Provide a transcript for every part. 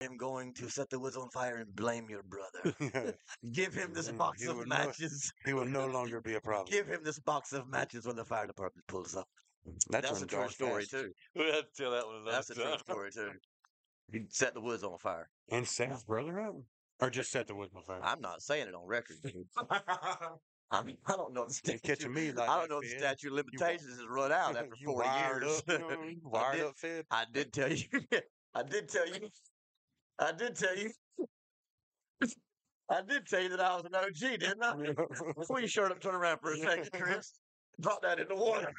am going to set the woods on fire and blame your brother. Give him this box he of matches. he will no longer be a problem. Give him this box of matches when the fire department pulls up. That's, That's a true story too. We have to tell that one That's a true story too. He set the woods on fire. And set his brother up, or just set the woods on fire. I'm not saying it on record. I mean, I don't know the statute. catching me like I don't know the statute of limitations has run out after You 40 wired years. Up, you know what I wired did- up, Fed. I did tell you. I did tell you. I did tell you. I did tell you that I was an OG, didn't I? Pull your shirt up, turn around for a second, Chris. Drop that in the water.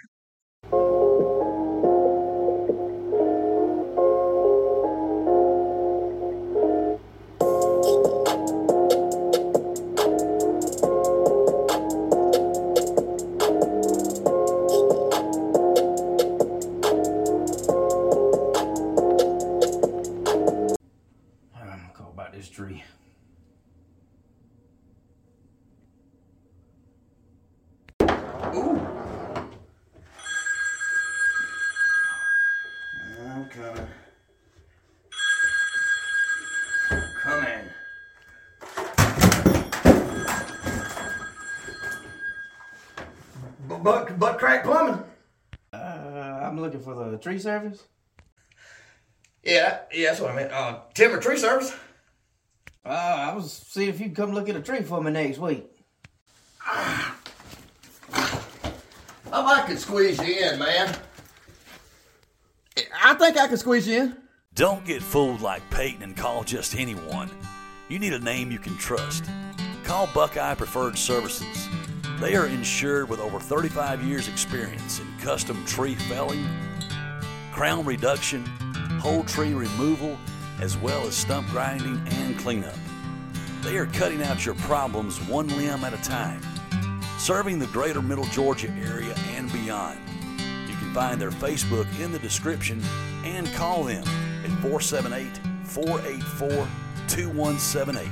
Tree service. Yeah, yeah, that's what I meant. Uh, timber tree service. Uh, I was see if you could come look at a tree for me next week. I I could squeeze you in, man. I think I could squeeze you in. Don't get fooled like Peyton and call just anyone. You need a name you can trust. Call Buckeye Preferred Services. They are insured with over 35 years' experience in custom tree felling, crown reduction, whole tree removal, as well as stump grinding and cleanup. They are cutting out your problems one limb at a time, serving the greater Middle Georgia area and beyond. You can find their Facebook in the description and call them at 478 484 2178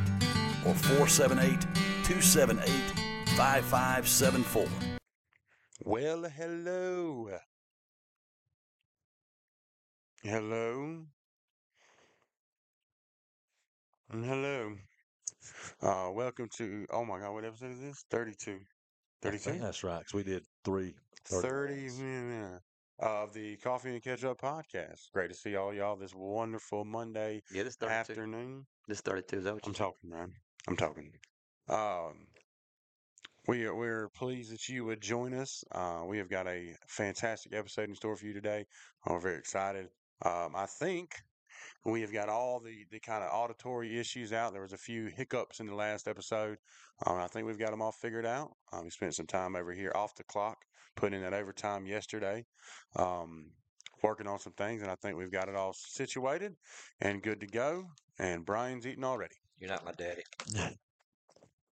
or 478 278 5574. Well, hello. Hello. And hello. Uh, welcome to, oh my God, what episode is this? 32. 32? That's right, because we did three. 30 yeah, of the Coffee and Catch Up podcast. Great to see all y'all this wonderful Monday Yeah, this 32. afternoon. This 32, is that what you I'm talking, man. I'm talking. Um, we are we're pleased that you would join us. Uh, we have got a fantastic episode in store for you today. We're very excited. Um, I think we have got all the, the kind of auditory issues out. There was a few hiccups in the last episode. Um, I think we've got them all figured out. Um, we spent some time over here off the clock, putting in that overtime yesterday, um, working on some things, and I think we've got it all situated and good to go. And Brian's eating already. You're not my daddy.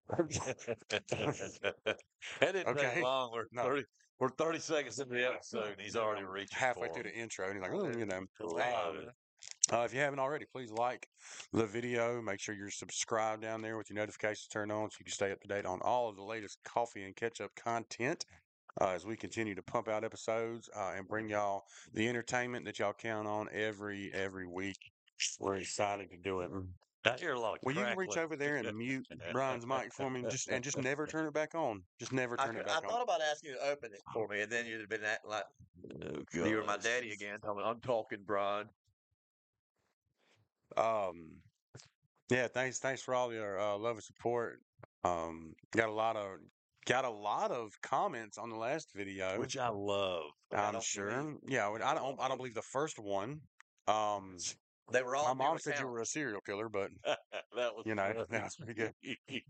That didn't Okay. take long. We're, No. 30, we're 30 seconds into the episode, and he's already reached halfway through the intro, and he's like, oh, you know. Um, uh, if you haven't already, please like the video. Make sure you're subscribed down there with your notifications turned on so you can stay up to date on all of the latest coffee and catch up content uh, as we continue to pump out episodes uh, and bring y'all the entertainment that y'all count on every every week. We're excited to do it. I hear a lot of Will you reach over there and mute Brian's mic for me, and just and just never turn it back on? Just never I, turn it I back on. I thought about asking you to open it for me, and then you'd have been acting like Oh, you were my daddy again. I'm, I'm talking, Brian. Um, yeah, thanks, thanks for all your uh, love and support. Um, got a lot of got a lot of comments on the last video, Which I love. I I'm don't sure. believe- Yeah, I don't, I don't believe the first one. Um, They were all my mom said you were a serial killer, but that was you know funny. that was pretty good.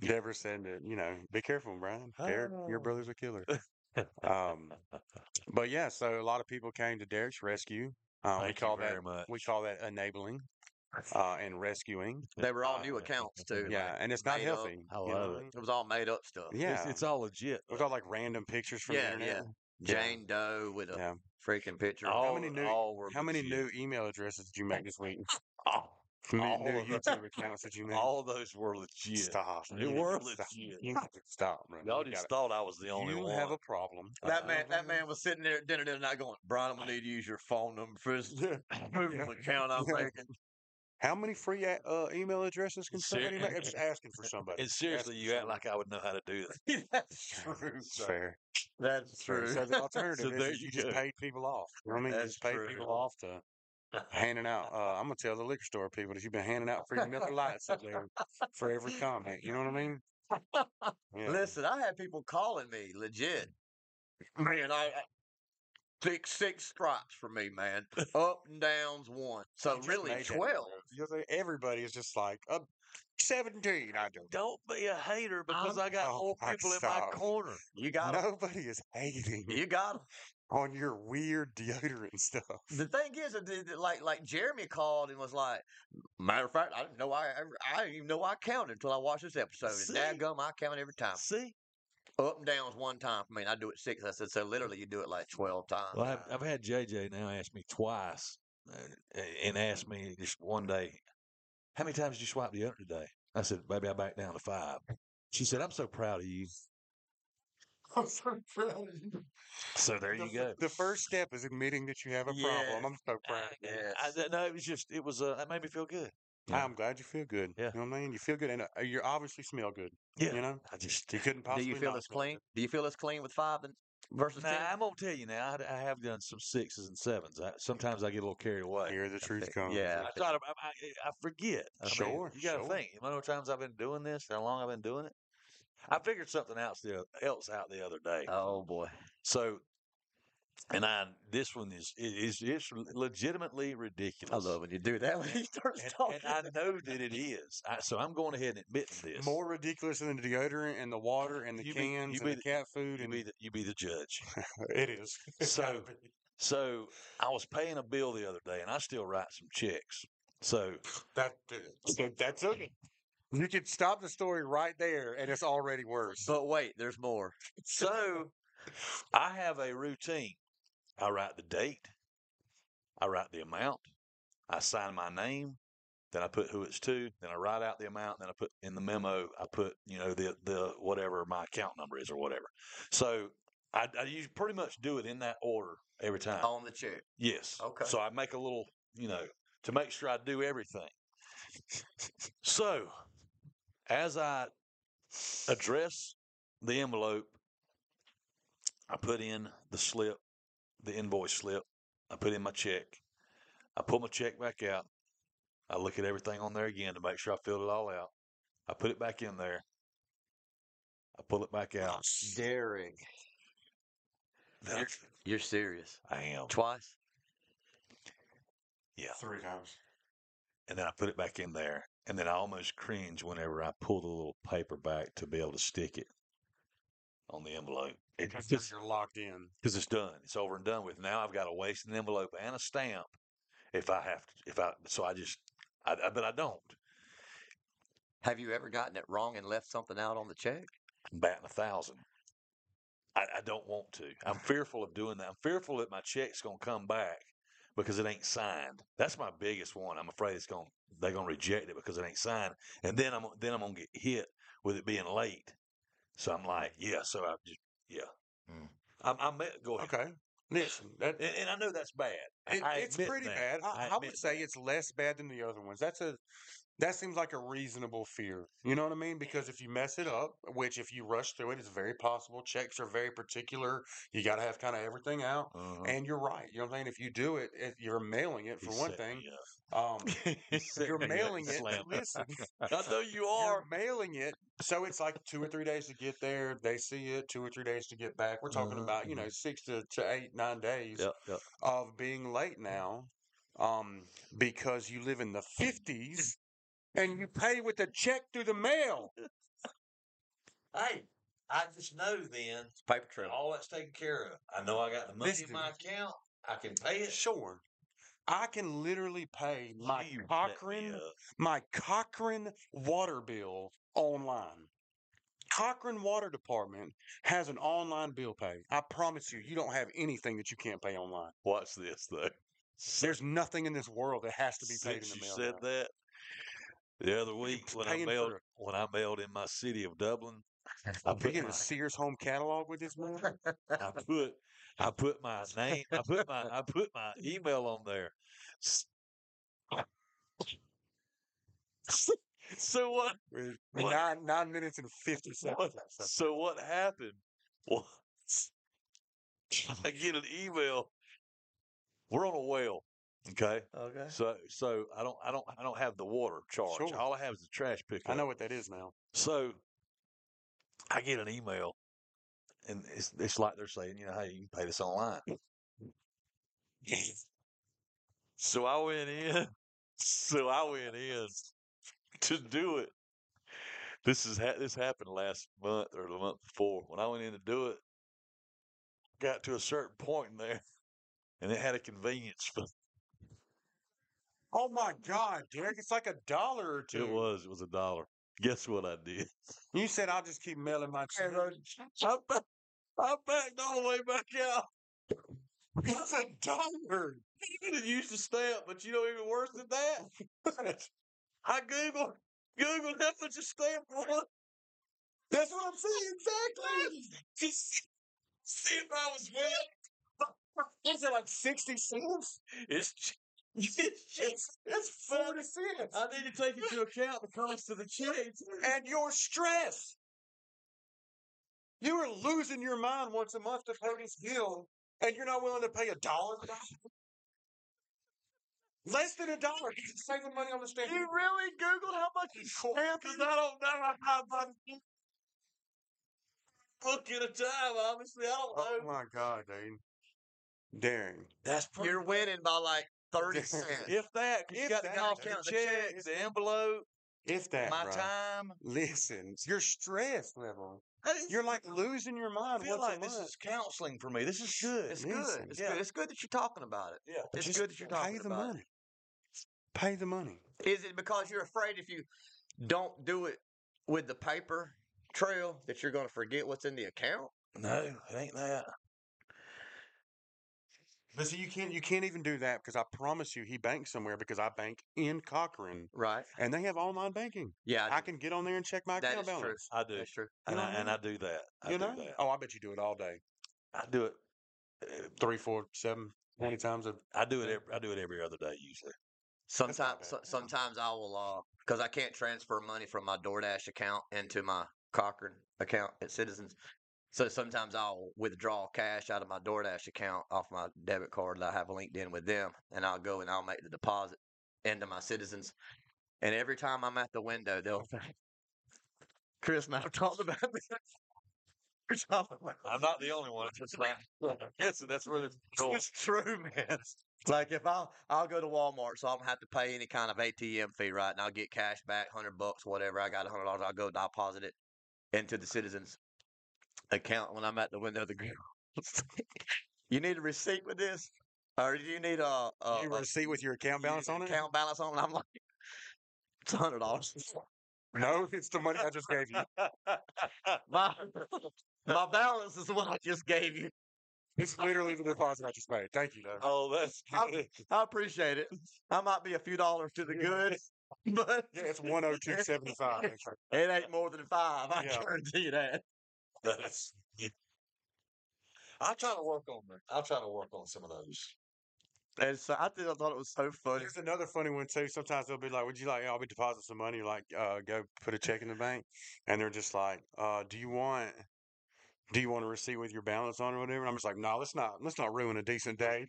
Deborah said that you know, be careful, Brian. Derick, your Oh. brother's a killer. Um, but yeah, so a lot of people came to Derick's rescue. Uh, we call that much. we call that enabling uh, and rescuing. They were all Uh, new accounts too. Yeah, like, and it's not made up. healthy. I love know? it. It was all made up stuff. Yeah, It's, it's all legit. we though. got like random pictures from Yeah, the internet. yeah. Jane Doe with a Yeah. Freaking picture. all, many new- all were How many new email addresses did you make this week? All, How many all new of. YouTube accounts did you make? all those were legit. Stop. They You were stop. legit. You stop, bro. Y'all just thought I was the only one. you one. have a problem. That man, Uh, that man was sitting there at dinner the other night going, Brian, I'm gonna need to use your phone number for this account I'm making. How many free uh, email addresses can somebody make? I'm just asking for somebody. And seriously, Asking you act like I would know how to do that. That's true. Fair. That's true. So the alternative So is you you just paid people off. You know what I mean? You just paid true. people off to handing out. Uh, I'm gonna tell the liquor store people that you've been handing out free Miller Lites up there for every comment. You know what I mean? Yeah. Listen, I had people calling me legit. Man, I, I six six stripes for me, man. Up and downs one. So really twelve. know, Everybody is just like uh, 17. I don't. Don't be a hater because I'm- I got oh, I people in my corner. You got 'em. Nobody is hating You got 'em. on your weird deodorant stuff. The thing is, the- like like Jeremy called and was like, matter of fact, I didn't know I ever, I didn't even know I counted until I watched this episode. See? And dadgum, I count every time. See, Up and downs one time for me. And I do it six. I said so. Literally, you do it like twelve times. well, I've, I've had JJ now ask me twice, uh, and ask me just one day, "How many times did you swipe the other today?" I said, "Baby, I back down to five. She said, "I'm so proud of you." I'm so proud of you. So there the, you go. The first step is admitting that you have a Yeah. problem. I'm so proud. of you. Yes. I, no, it was just it was uh, that made me feel good. Yeah. I'm glad you feel good. Yeah. You know what I mean? You feel good, and uh, you obviously smell good. Yeah, You know, I just you couldn't possibly. Do you feel as clean? good. Do you feel as clean with five than versus Now, ten? I'm gonna tell you now. I, I have done some sixes and sevens. I, sometimes I get a little carried away. Here the truth comes. yeah. I thought. I, I, I forget. I mean, Sure, you got to sure. think. You know how many times I've been doing this? How long I've been doing it? I figured something else the, else out the other day. Oh boy. So, and I this one is is it's legitimately ridiculous. I love when you do that when he starts And, talking. and I know that it is. I, so I'm going ahead and admitting this. More ridiculous than the deodorant and the water and the You be- cans you and be the the- cat food you and be the, you be the judge. it is. So- So I was paying a bill the other day, and I still write some checks. So that so that's okay. You could stop the story right there, and it's already worse. but wait, there's more. So I have a routine. I write the date, I write the amount, I sign my name, then I put who it's to, then I write out the amount, then I put in the memo, I put, you know, the the whatever my account number is or whatever. So I, I usually pretty much do it in that order every time. On the check. Yes. Okay. So I make a little, you know, to make sure I do everything. so as I address the envelope, I put in the slip, the invoice slip. I put in my check. I pull my check back out. I look at everything on there again to make sure I filled it all out. I put it back in there. I pull it back out. Daring. Then You're, you're serious. I am. Twice. Yeah. Three times. and then I put it back in there, and then I almost cringe whenever I pull the little paper back to be able to stick it on the envelope. It Because because you're locked in. Because it's done, it's over and done with. Now I've got to waste an envelope and a stamp if I have to. If I so I just, I, I but I don't. Have you ever gotten it wrong and left something out on the check? I'm batting a thousand. I, I don't want to. I'm fearful of doing that. I'm fearful that my check's gonna come back because it ain't signed. That's my biggest one. I'm afraid it's gonna they're gonna reject it because it ain't signed, and then I'm then I'm gonna get hit with it being late. So I'm like, yeah. So I just yeah. Mm. I'm, I'm go ahead. Okay. Listen, that, And, and I know that's bad. it, it's pretty that. bad. I, I I, would admit say that. it's less bad than the other ones. That's a that seems like a reasonable fear. You know what I mean? Because if you mess it up, which if you rush through it, it's very possible. Checks are very particular. You got to have kind of everything out. Uh-huh. And you're right. You know what I'm saying? If you do it, you're mailing it for He one thing. Um, you're mailing it. Listen, I know you you're mailing it, so it's like two or three days to get there. They see it, two or three days to get back. We're talking Mhm, about you know six to, to eight, nine days Yep, yep. of being late now, um, because you live in the fifties and you pay with a check through the mail. Hey, I just know then Paper trail. all that's taken care of. I know I got the money in my account. I can pay it. Sure. I can literally pay my You Cochran my Cochran water bill online. Cochran Water Department has an online bill pay. I promise you, you don't have anything that you can't pay online. Watch this though. There's nothing in this world that has to be paid Since in the mail. you said now. that the other week when I for mailed when I mailed in my city of Dublin, I I'm put my, a Sears home catalog with this man. I put I put my name I put my I put my email on there. So what? What? nine nine minutes and fifty seconds. What? So- what happened was I get an email. We're on a well. Okay. Okay. So so I don't I don't I don't have the water charge. Sure. All I have is the trash pickup. I know what that is now. So I get an email and it's it's like they're saying, you know, hey, you can pay this online. so I went in. So I went in to do it. This is ha- this happened last month or the month before. When I went in to do it, got to a certain point in there, and it had a convenience fee. Oh my God, Derick! It's like a dollar or two. It was it was a dollar. Guess what I did? You said I'll just keep mailing my check. I back, backed all the way back out. It's a dollar. You could have used the stamp, but you know even worse than that. I Googled Googled how much a stamp was. That's what I'm saying. Exactly. Just see if I was well. Is it like sixty cents? It's it's, It's forty cents. I need to take into account the cost of the change. and your stress. You are losing your mind once a month to pay this bill, and you're not willing to pay a dollar. for that? Less than a dollar. You can save the money on the stamp. You really Googled how much a stamp Because I don't know how much book at a time. Obviously, I don't oh know. Oh my god, dude. Darren. That's pretty You're winning by like thirty cents. If that, 'cause you If got the that, cost dude. of the The check, check, the envelope, If that, my bro. time. Listen, your stress level. I You're like losing your mind feel like this is counseling for me. This is good. It's good. It's yeah. good. It's good that you're talking about it. Yeah. It's Just good that you're talking about it. pay the money. Pay the money. Is it because you're afraid if you don't do it with the paper trail that you're going to forget what's in the account? No, it ain't that. But see, you can't you can't even do that because I promise you, he banks somewhere because I bank in Cochran Right. and they have online banking. Yeah. I can get on there and check my that account is true. balance. I do. That's true. And, know I, and I do that. I you do know? that. Oh, I bet you do it all day. I do it. uh, Three, four, seven, twenty times a I do it. Every, I do it every other day usually. Sometimes, so, sometimes I will, uh, because I can't transfer money from my DoorDash account into my Cochran account at Citizens. So sometimes I'll withdraw cash out of my DoorDash account off my debit card that I have linked in with them, and I'll go and I'll make the deposit into my Citizens. And every time I'm at the window, they'll say, Chris and I've talked about this. I'm not the only one. It's like, yes, that's really cool. It's true, man. Like if I'll I'll go to Walmart, so I don't have to pay any kind of ATM fee, right? And I'll get cash back, hundred bucks, whatever. I got a hundred dollars. I'll go deposit it into the citizens account when I'm at the window of the grill. you need a receipt with this, or do you need a, a, you a receipt with your account balance need on it? account balance on it? I'm like, it's a hundred dollars. No, it's the money I just gave you. My my balance is what I just gave you. It's literally the deposit I just made. Thank you, though. oh, that's I. I appreciate it. I might be a few dollars to the good, but Yeah, it's one hundred two seventy five. It ain't more than five. I Yeah. guarantee that. That's. I'll try to work on that. I'll try to work on some of those. And so I think I thought it was so funny. There's another funny one too. Sometimes they'll be like, "Would you like? I'll be depositing some money. Like, uh, go put a check in the bank," and they're just like, uh, "Do you want? Do you want a receipt with your balance on or whatever?" And I'm just like, "No, let's not. Let's not ruin a decent day.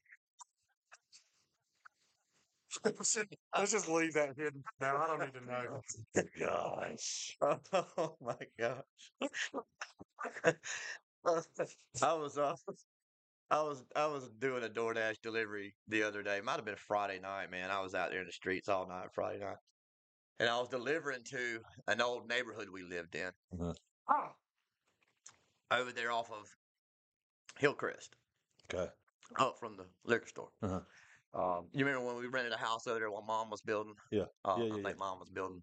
Let's just leave that hidden. No, I don't need to know." Gosh. Oh my gosh. I was uh, I was I was doing a DoorDash delivery the other day. Might have been Friday night, man. I was out there in the streets all night Friday night. And I was delivering to an old neighborhood we lived in. Mhm. Over there off of Hillcrest. Okay. up from the liquor store. Uh-huh. Um, you remember when we rented a house over there while mom was building? Yeah. Uh, Yeah, I yeah, think yeah. mom was building.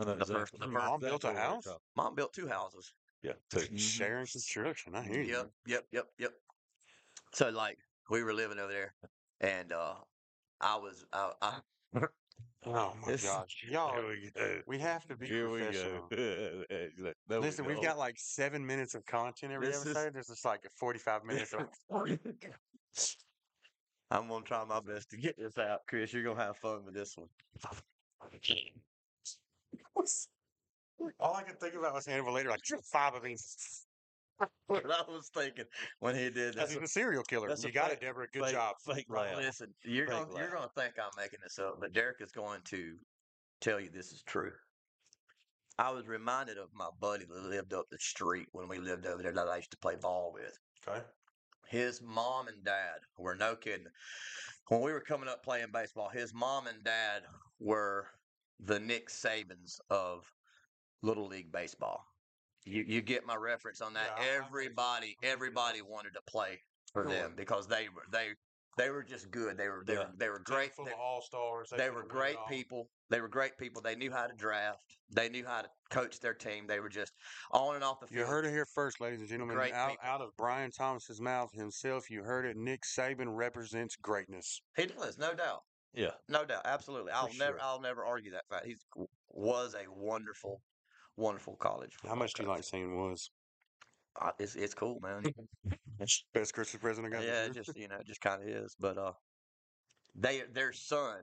I know The exactly- first- the first- Mom built a house? Mom built two houses. Yeah, two. Sharing construction. I hear you. Yep, yep, yep, yep. So like we were living over there, and uh, I was I, I Oh my This- gosh, y'all. Here we go. We have to be Here we professional. go. There we Listen, we've go. got like seven minutes of content every This is- episode. This is like 45 minutes of I'm gonna try my best to get this out, Chris. You're gonna have fun with this one. All I could think about was Hannibal Lecter, like five of these. what I was thinking when he did That's that. a serial killer. You got fake- it, Deborah. Good fake- job. Fake laugh. Listen, you're Fake gonna you're gonna think I'm making this up, but Derick is going to tell you this is true. I was reminded of my buddy that lived up the street when we lived over there that I used to play ball with. Okay. His mom and dad were no kidding. When we were coming up playing baseball, his mom and dad were the Nick Sabans of Little League baseball. You you get my reference on that? Yeah, I- I get you. everybody I'm with you. everybody wanted to play for Cool. them because they were they they were just good. They were they Yeah. were they were great. Full They, of all stars. they were great people. They were great people. They knew how to draft. They knew how to coach their team. They were just on and off the field. You heard it here first, ladies and gentlemen. Great Out, people. out of Brian Thomas's mouth himself, you heard it. Nick Saban represents greatness. He does, no doubt. Yeah. No doubt, absolutely. I'll never. I'll never argue that fact. He was a wonderful, wonderful college. How much do you like saying was? It's it's cool, man. Best Christmas present I got. yeah, it just you know, it just kind of is. But uh, they their son,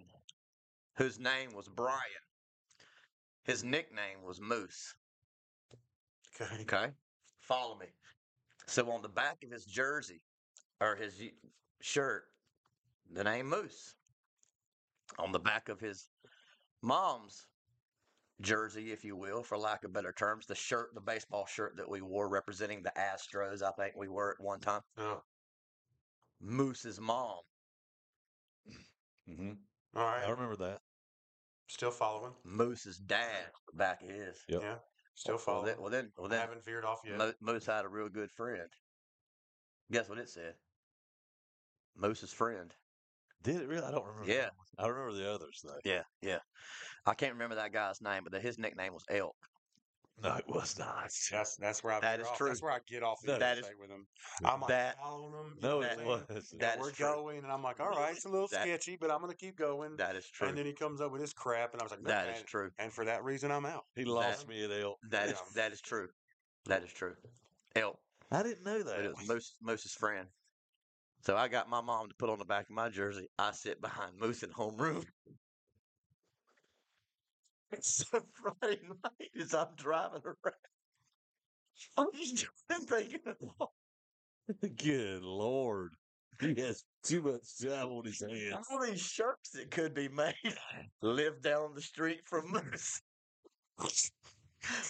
whose name was Brian, his nickname was Moose. Okay. Okay, follow me. So on the back of his jersey or his shirt, the name Moose. On the back of his mom's jersey, if you will, for lack of better terms, the shirt, the baseball shirt that we wore representing the Astros, I think we were at one time. Oh. Moose's mom. hmm All right. I remember that. Still following. Moose's dad, the back of his. Yep. Yeah. Still Well, following. then, well then, well I then haven't veered off yet. Moose had a real good friend. Guess what it said? Moose's friend. Did it really? I don't remember. Yeah. I remember the others though. Yeah, yeah. I can't remember that guy's name, but the, his nickname was Elk. No, it was not. That's that's where I That is off. true. That's where I get off the That is- with them. I'm like that- following them. No, That- it was. that we're true. going, and I'm like, all right, it's a little That- sketchy, but I'm gonna keep going. That is true. And then he comes up with this crap, and I was like, no, That is and, true. and for that reason, I'm out. He lost me at Elk. That is that is true. That is true. Elk. I didn't know But it that. was Moose, Moose's friend. So I got my mom to put on the back of my jersey. I sit behind Moose in homeroom. It's so Friday night as I'm driving around, I'm just thinking, of Good lord. He has too much time on his hands. all these shirts that could be made. Live down the street from Moose.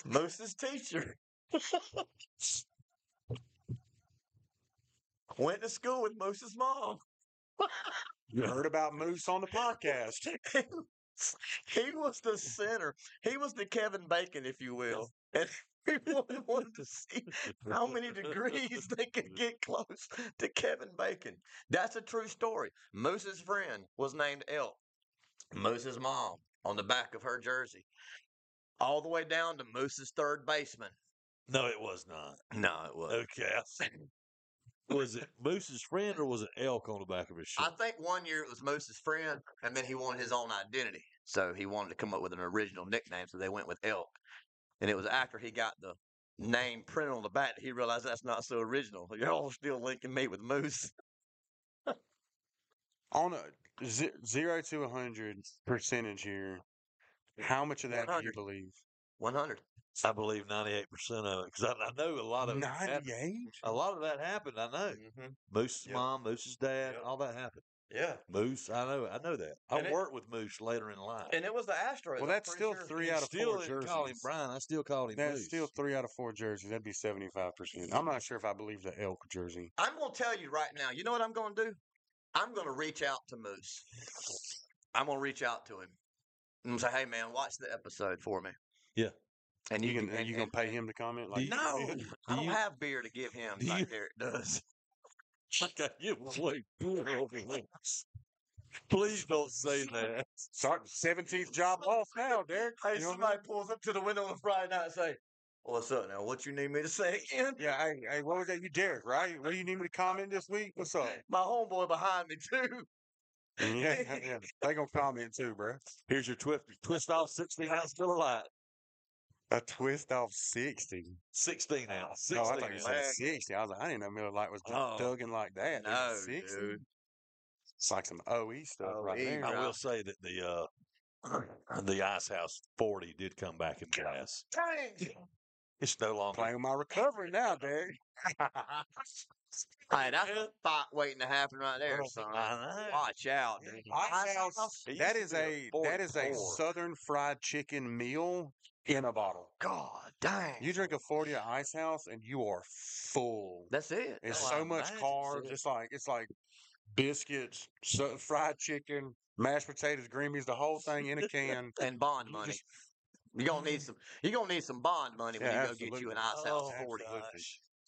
Moose's teacher. Went to school with Moose's mom. You heard about Moose on the podcast. he was the center. He was the Kevin Bacon, if you will. And everyone wanted to see how many degrees they could get close to Kevin Bacon. That's a true story. Moose's friend was named Elk. Moose's mom on the back of her jersey. All the way down to Moose's third baseman. No, it was not. No, it was. Okay. I see. Was it Moose's friend or was it elk on the back of his shirt? I think one year it was Moose's friend, and then he wanted his own identity. So he wanted to come up with an original nickname, so they went with Elk. And it was after he got the name printed on the back that he realized that's not so original. You're all still linking me with Moose. on a zero to a hundred percentage here, how much of that do you believe? 100. I believe ninety-eight percent of it because I, I know a lot of. Ninety-eight. A lot of that happened. I know Mm-hmm. Moose's Yep. mom, Moose's dad, Yep. all that happened. Yeah. Moose, I know, I know that. I And it- worked with Moose later in life. And it was the Astros. Well, that's still sure. three out of still four jerseys. call him Brian. I still called him That's Moose. still three out of four jerseys. That'd be seventy-five percent. I'm not sure if I believe the elk jersey. I'm going to tell you right now. You know what I'm going to do? I'm going to reach out to Moose. I'm going to reach out to him and say, "Hey, man, watch the episode for me." Yeah. And You you, can, and you gonna pay him to comment? Like, you- No, I Do don't have beer to give him like you- Derick does. I got give away beer over. Please don't say that. Start seventeenth job off now, Derick. Hey, You know what I somebody mean? pulls up to the window on a Friday night and say, "What's up now? What you need me to say again?" Yeah, hey, hey, what was that? You Derick, right? What do you need me to comment this week? What's up? My homeboy behind me too. yeah, yeah, they gonna comment too, bro. Here's your twist. Twist off 16 ounce still alive. A twist off sixty. 16 ounce. 16 No, I thought you said sixty. I was like, I didn't know Miller Lite was Oh. dug like that. No, 60? dude. It's like some OE stuff right there. I right. will say that the uh, the Ice House 40 did come back in glass. It's no longer. Playing my recovery now, Derick. Hey, that's a fight waiting to happen right there, oh son. I know. Watch out. dude. Ice House, It that used is to be a that is a 44. southern fried chicken meal in a bottle. God dang. You drink a 40 at Ice House and you are full. That's it. It's Oh, so much imagine carbs. so. It's like it's like biscuits, so, fried chicken, mashed potatoes, green beans, the whole thing in a can. and bond money. You're gonna need mm-hmm. some. You're gonna need some bond money when Yeah, you go get you an ice house Oh, forty.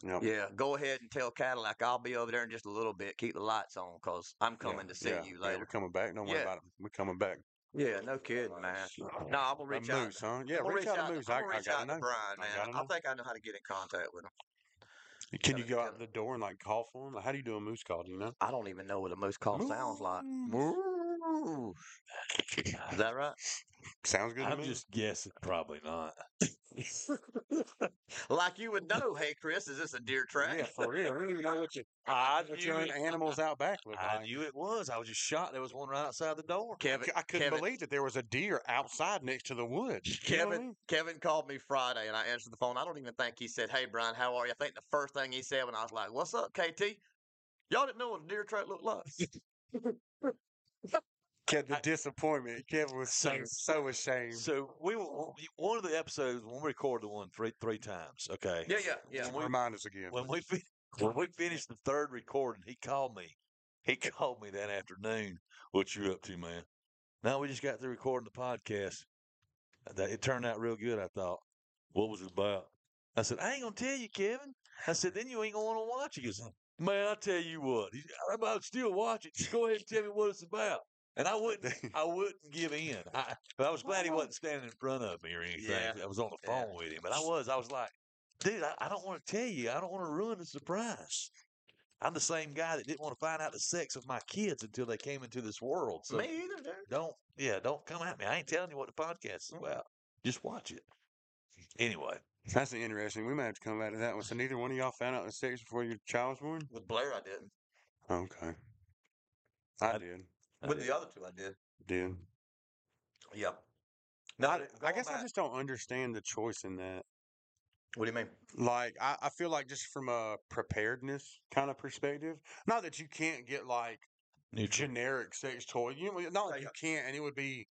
Yep. Yeah, go ahead and tell Cadillac I'll be over there in just a little bit. Keep the lights on, cause I'm coming to see yeah, you yeah, we're coming back. Don't worry Yeah. about it. We're coming back. Yeah, no kidding, uh, man. No, I'm gonna A reach out. moose, huh? Yeah, gonna reach out to to- Moose. I, reach gotta out to know. Brian, man. gotta I, think I know how to get in contact with him. Can you go out the door and like call for him? How do you do a moose call? Do you know? I don't even know what a moose call sounds like. Is that right? Sounds good to I'm just guessing. Probably not. like you would know. Hey, Chris, is this a deer track? yeah, for real. I don't even know what you I what your animals out back look I like. knew it was. I was just shocked. There was one right outside the door. Kevin, I couldn't Kevin, believe that there was a deer outside next to the woods. You know I Kevin, mean? Kevin called me Friday, and I answered the phone. I don't even think he said, "Hey, Brian, how are you?" I think the first thing he said when I was like, "What's up, KT?" Y'all didn't know what a deer track looked like. Kev, the disappointment. Kevin was so so ashamed. So we were one of the episodes when we recorded the one three three times. Okay. yeah, yeah, yeah. When we, Remind us again. when we when we finished the third recording, he called me. He called me that afternoon. What you up to, man? Now we just got through recording the podcast. Uh, that it turned out real good. I thought. What was it about? I said, I ain't gonna tell you, Kevin. I said, then you ain't gonna want to watch it. He goes, man, I tell you what, He- I'm about to still watch it. Just go ahead and tell me what it's about. And I wouldn't, I wouldn't give in. I, but I was glad he wasn't standing in front of me or anything. Yeah. I was on the Yeah. phone with him, but I was, I was like, dude, I, I don't want to tell you. I don't want to ruin the surprise. I'm the same guy that didn't want to find out the sex of my kids until they came into this world. So Me either, dude. don't, yeah, don't come at me. I ain't telling you what the podcast is about. Just watch it. Anyway, That's interesting. We might have to come back to that one. So neither one of y'all found out the sex before your child was born? With Blair, I didn't. Okay. I, I- did. I With did. the other two, I did. Did. Yep. No, I, guess I just don't understand the choice in that. What do you mean? Like, I, I feel like just from a preparedness kind of perspective, not that you can't get like neutral. generic sex toy. You know, not like you can't, and it would be.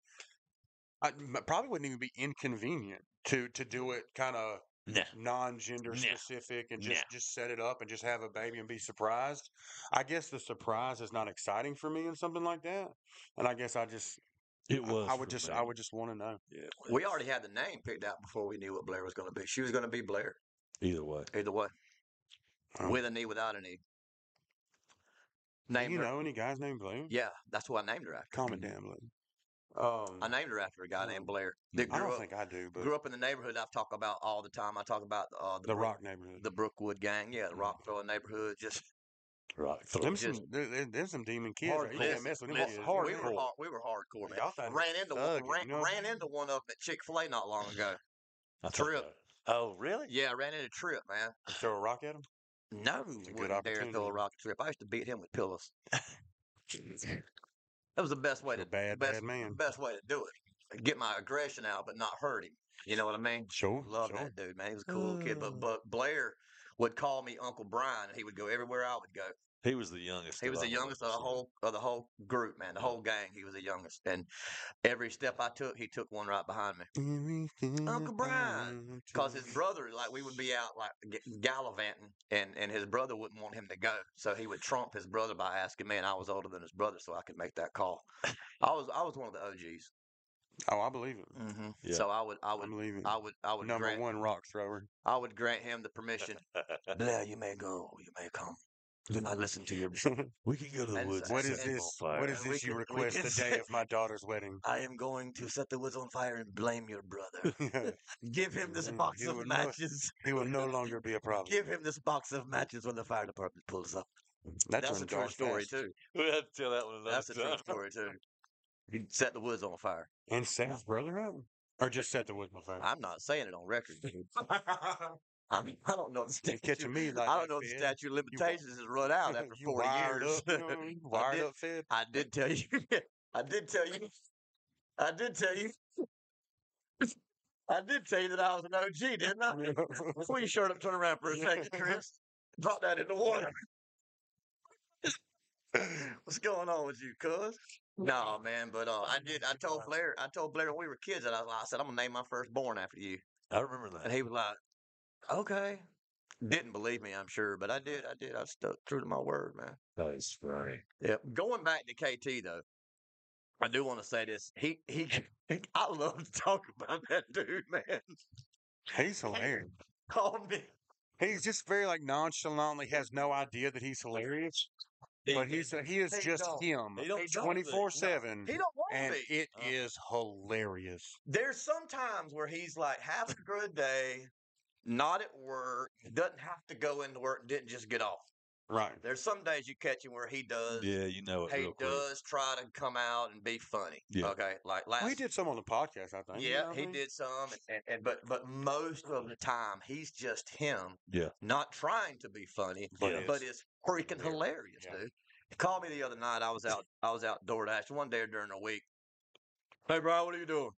I probably wouldn't even be inconvenient to to do mm-hmm. it kind of Nah. non-gender Nah. specific and just Nah. just set it up and just have a baby and be surprised. I guess the surprise is not exciting for me in something like that, and I guess I just It I- was. I, would just me. I would just want to know. Yeah. We already had the name picked out before we knew what Blair was going to be. She was going to be Blair, Either way. either way, Oh. with a knee, without a knee. Do you her. know any guys named Blair? Yeah, that's who I named her after. Common it down, Blair. Um, I named her after a guy Um, named Blair. That I don't up, think I do, but grew up in the neighborhood I've talked about all the time. I talk about uh, the, the Brook- Rock neighborhood. the Brookwood gang. Yeah, the rock throwing neighborhood. Just Right. them just- some, there, there- there's some demon kids. Hard right? Listen, mess with them listen, kids. we were hardcore. hard, we were hardcore, man. Y'all Ran into thug, one, ran, you know I ran mean? into one of them at Chick Fil A not long ago. Trip. Oh, really? Yeah, I ran into Trip, man. You throw a rock at him? No, wouldn't dare throw a rocket trip. I used to beat him with pillows. that was the best way You're to bad, best, bad man. best way to do it. Get my aggression out, but not hurt him. You know what I mean? Sure, Love sure. that dude, man. He was a cool kid. Oh. But but Blair would call me Uncle Brian. And he would go everywhere I would go. He was the youngest. He was the youngest of the whole of the whole group, man. The whole gang. He was the youngest, and every step I took, he took one right behind me. Uncle Brian, Cause his brother, like we would be out like gallivanting, and and his brother wouldn't want him to go, so he would trump his brother by asking me, and I was older than his brother, so I could make that call. I was I was one of the OGs, Oh, I believe it. mm-hmm. Yeah. so I would I I would believe it. I would I would Number grant one rock thrower. I would grant him the permission. Blair, you may go, you may come. Not listen to your. we can go to the And woods. so- what is set them this? on fire. What is We this you can- we request can the day of my daughter's wedding? I am going to set the woods on fire and blame your brother. Give him this Mm, box you of would know it. matches. he will no longer be a problem. Give him this box of matches when the fire department pulls up. That's, when a true story passed. too. We have to tell that one another That's a true time. story too. He set the woods on fire. And set his brother up, or just set the wood on fire. I'm not saying it on record. dude. I mean, I don't know the statute. catching me like I don't know if the statute of limitations has run out after You 40 wired years. Up, you know, I wired did- up, Fed. I did tell you. I did tell you. I did tell you. I did tell you that I was an OG, didn't I? Pull your shirt up, turn around for a second, Chris. Drop that in the water. What's going on with you, cuz? No, man, but uh, I did. I told Blair. I told Blair when we were kids that I, I said I'm gonna name my firstborn after you, I remember that. and he was like, "Okay." Didn't believe me, I'm sure, but I did. I did. I stuck true to my word, man. That's funny. Yep. Going back to KT though, I do want to say this. He he. I love to talk about that dude, man. He's hilarious. Call me. He's just very like nonchalantly has no idea that he's hilarious. But he's he is He just him, He don't know twenty four seven, He don't want and to be. it Uh. is hilarious. There's some times where he's like "Have a good day, not at work, doesn't have to go into work, didn't just get off. Right. There's some days you catch him where he does. Yeah, you know it He does try to come out and be funny. Yeah. Okay. Like last Well, he did some on the podcast, I think. you Yeah, know what I he mean? did some, and, and but but most of the time he's just him. Yeah. Not trying to be funny, But Yeah. but it's freaking Yeah. hilarious, Yeah. dude. He called me the other night. I was out. I was out DoorDash one day during the week. Hey, bro, what are you doing?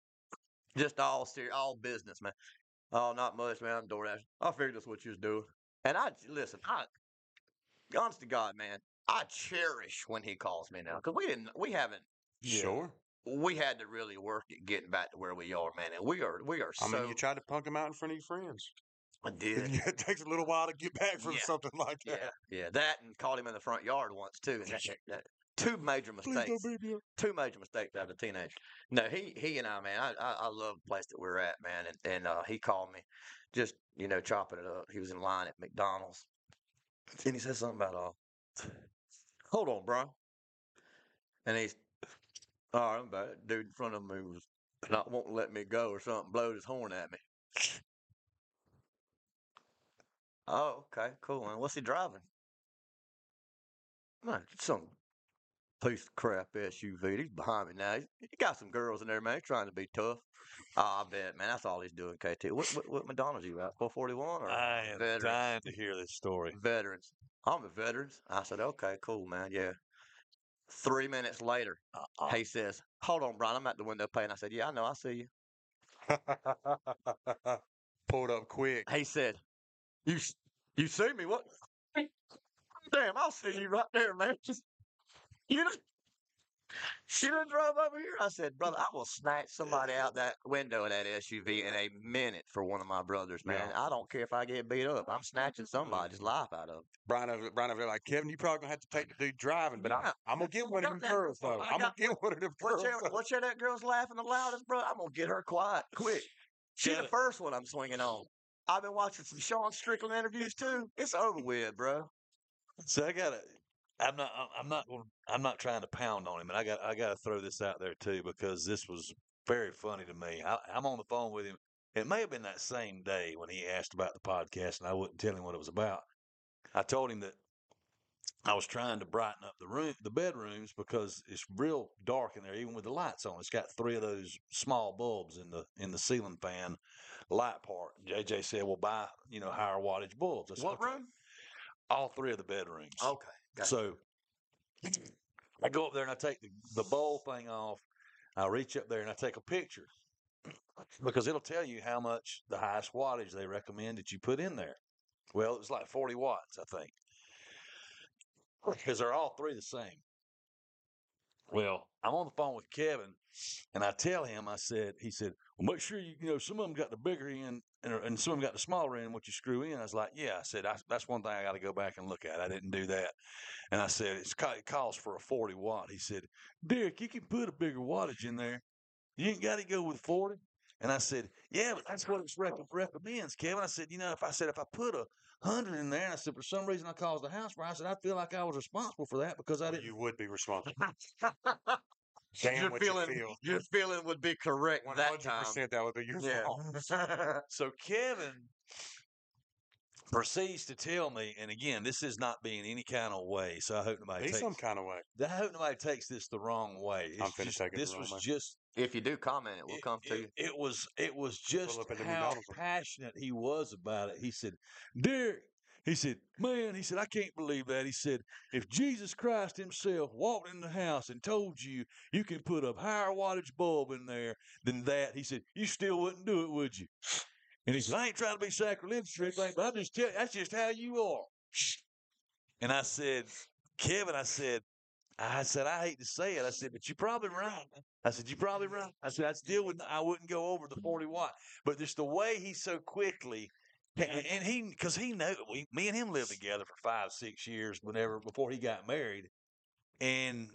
Just all serious, all business, man. Oh, not much, man. I'm DoorDash. I figured that's what you was doing. And I listen. I, honest to God, man, I cherish when he calls me now because we didn't. We haven't. Sure. We had to really work at getting back to where we are, man. And we are. We are I so. mean, you tried to punk him out in front of your friends. I did. it takes a little while to get back from Yeah. something like that. yeah, yeah, that and caught him in the front yard once too. And that, that- that- two major mistakes. don't beat me up. Two major mistakes out of a teenager. No, he he and I, man, I I, I love the place that we're at, man. And and uh, he called me, just you know, chopping it up. He was in line at McDonald's, and he said something about uh, hold on, bro. And he's, all right, I'm back. Dude in front of me was not wanting to let me go or something. Blowed his horn at me. Oh, okay, cool. And what's he driving? Man, some piece of crap SUV. He's behind me now. He's, he got some girls in there, man. He's trying to be tough. Oh, I bet, man. That's all he's doing, KT. What what, what McDonald's you at? 441 or I am veterans? dying to hear this story. Veterans. I'm a veterans. I said, okay, cool, man. Yeah. Three minutes later, Uh-uh. he says, hold on, Brian. I'm at the window paying. I said, yeah, I know. I see you. Pulled up quick. He said, "You you see me? What? Damn, I'll see you right there, man. Just you know." She done drove over here. I said, brother, I will snatch somebody out that window of that SUV in a minute for one of my brothers, man. Yeah. I don't care if I get beat up. I'm snatching mm. somebody's life out of 'em. Brian over, Brian over there like, Kevin, you probably gonna have to take the dude driving, but Yeah. I, I'm gonna get one of them that- girls though. I'm gonna get one of them girls. What's that, that, girl's laughing the loudest, bro? I'm going to get her quiet quick. She's Get the first one I'm swinging on. I've been watching some Sean Strickland interviews too. It's over with, bro. So I gotta. I'm not. I'm- I'm not. gonna- I'm not trying to pound on him, and I got. I got to throw this out there too because this was very funny to me. I, I'm on the phone with him. It may have been that same day when he asked about the podcast, and I wouldn't tell him what it was about. I told him that I was trying to brighten up the room, the bedrooms, because it's real dark in there, even with the lights on. It's got three of those small bulbs in the in the ceiling fan light part. JJ said, "Well, buy you know higher wattage bulbs." Said, What "Okay." room? All three of the bedrooms. Okay. Gotcha. So I go up there and I take the, the bowl thing off. I reach up there and I take a picture because it'll tell you how much the highest wattage they recommend that you put in there. Well, it was like 40 watts, I think, because they're all three the same. Well, I'm on the phone with Kevin and I tell him, I said, he said, well, make sure you, you know, some of them got the bigger end and, uh, and some of them got the smaller end, which you screw in. I was like, yeah, I said, I, that's one thing I got to go back and look at. I didn't do that. And I said, it calls for a 40 watt. He said, Derick, you can put a bigger wattage in there. You ain't got to go with 40. And I said, yeah, but that's what it rec- recommends, Kevin. I said, you know, if I said, if I put a hundred in there, and I said, for some reason I caused a house fire, I said, I feel like I was responsible for that because I oh, didn't. You would be responsible. Damn your what feeling, you feel. your feeling would be correct One that time. percent that would be your fault. So Kevin proceeds to tell me, and again, this is not being any kind of way. So I hope nobody Be takes. some kind of way. I hope nobody takes this the wrong way. I'm It's finna take it the This wrong was way. just if you do comment, it will it, come to it- you. It was it was just up at the how passionate he was about it. He said, "Derick," He said, Man, he said, I can't believe that. He said, If Jesus Christ himself walked in the house and told you you can put a higher wattage bulb in there than that, he said, You still wouldn't do it, would you? And he said, I ain't trying to be sacrilegious or anything, but I just tell you, that's just how you are. And I said, Kevin, I said, I said, I hate to say it. I said, but you're probably right. I said, you're probably right. I said, I still wouldn't, I wouldn't go over the 40 watt, but just the way he so quickly, and, he, because he know, we, me and him lived together for five, six years, whenever before he got married, and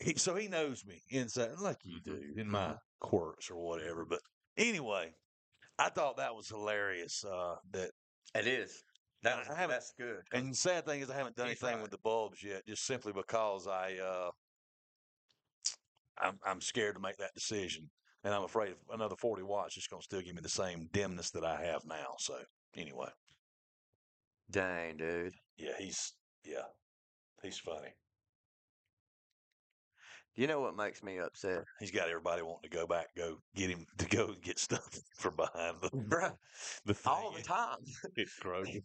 he, so he knows me inside, like you do, in my quirks or whatever. But anyway, I thought that was hilarious. Uh, that It is. That was, I haven't- that's good. and the sad thing is, I haven't done He's anything right. with the bulbs yet, just simply because I, uh, I'm I'm scared to make that decision, and I'm afraid another 40 watts is going to still give me the same dimness that I have now. So anyway, Dang, dude. yeah, he's yeah, he's funny. You know what makes me upset? He's got everybody wanting to go back, go get him to go and get stuff from behind the Bruh, the thing. all the time. It's crazy.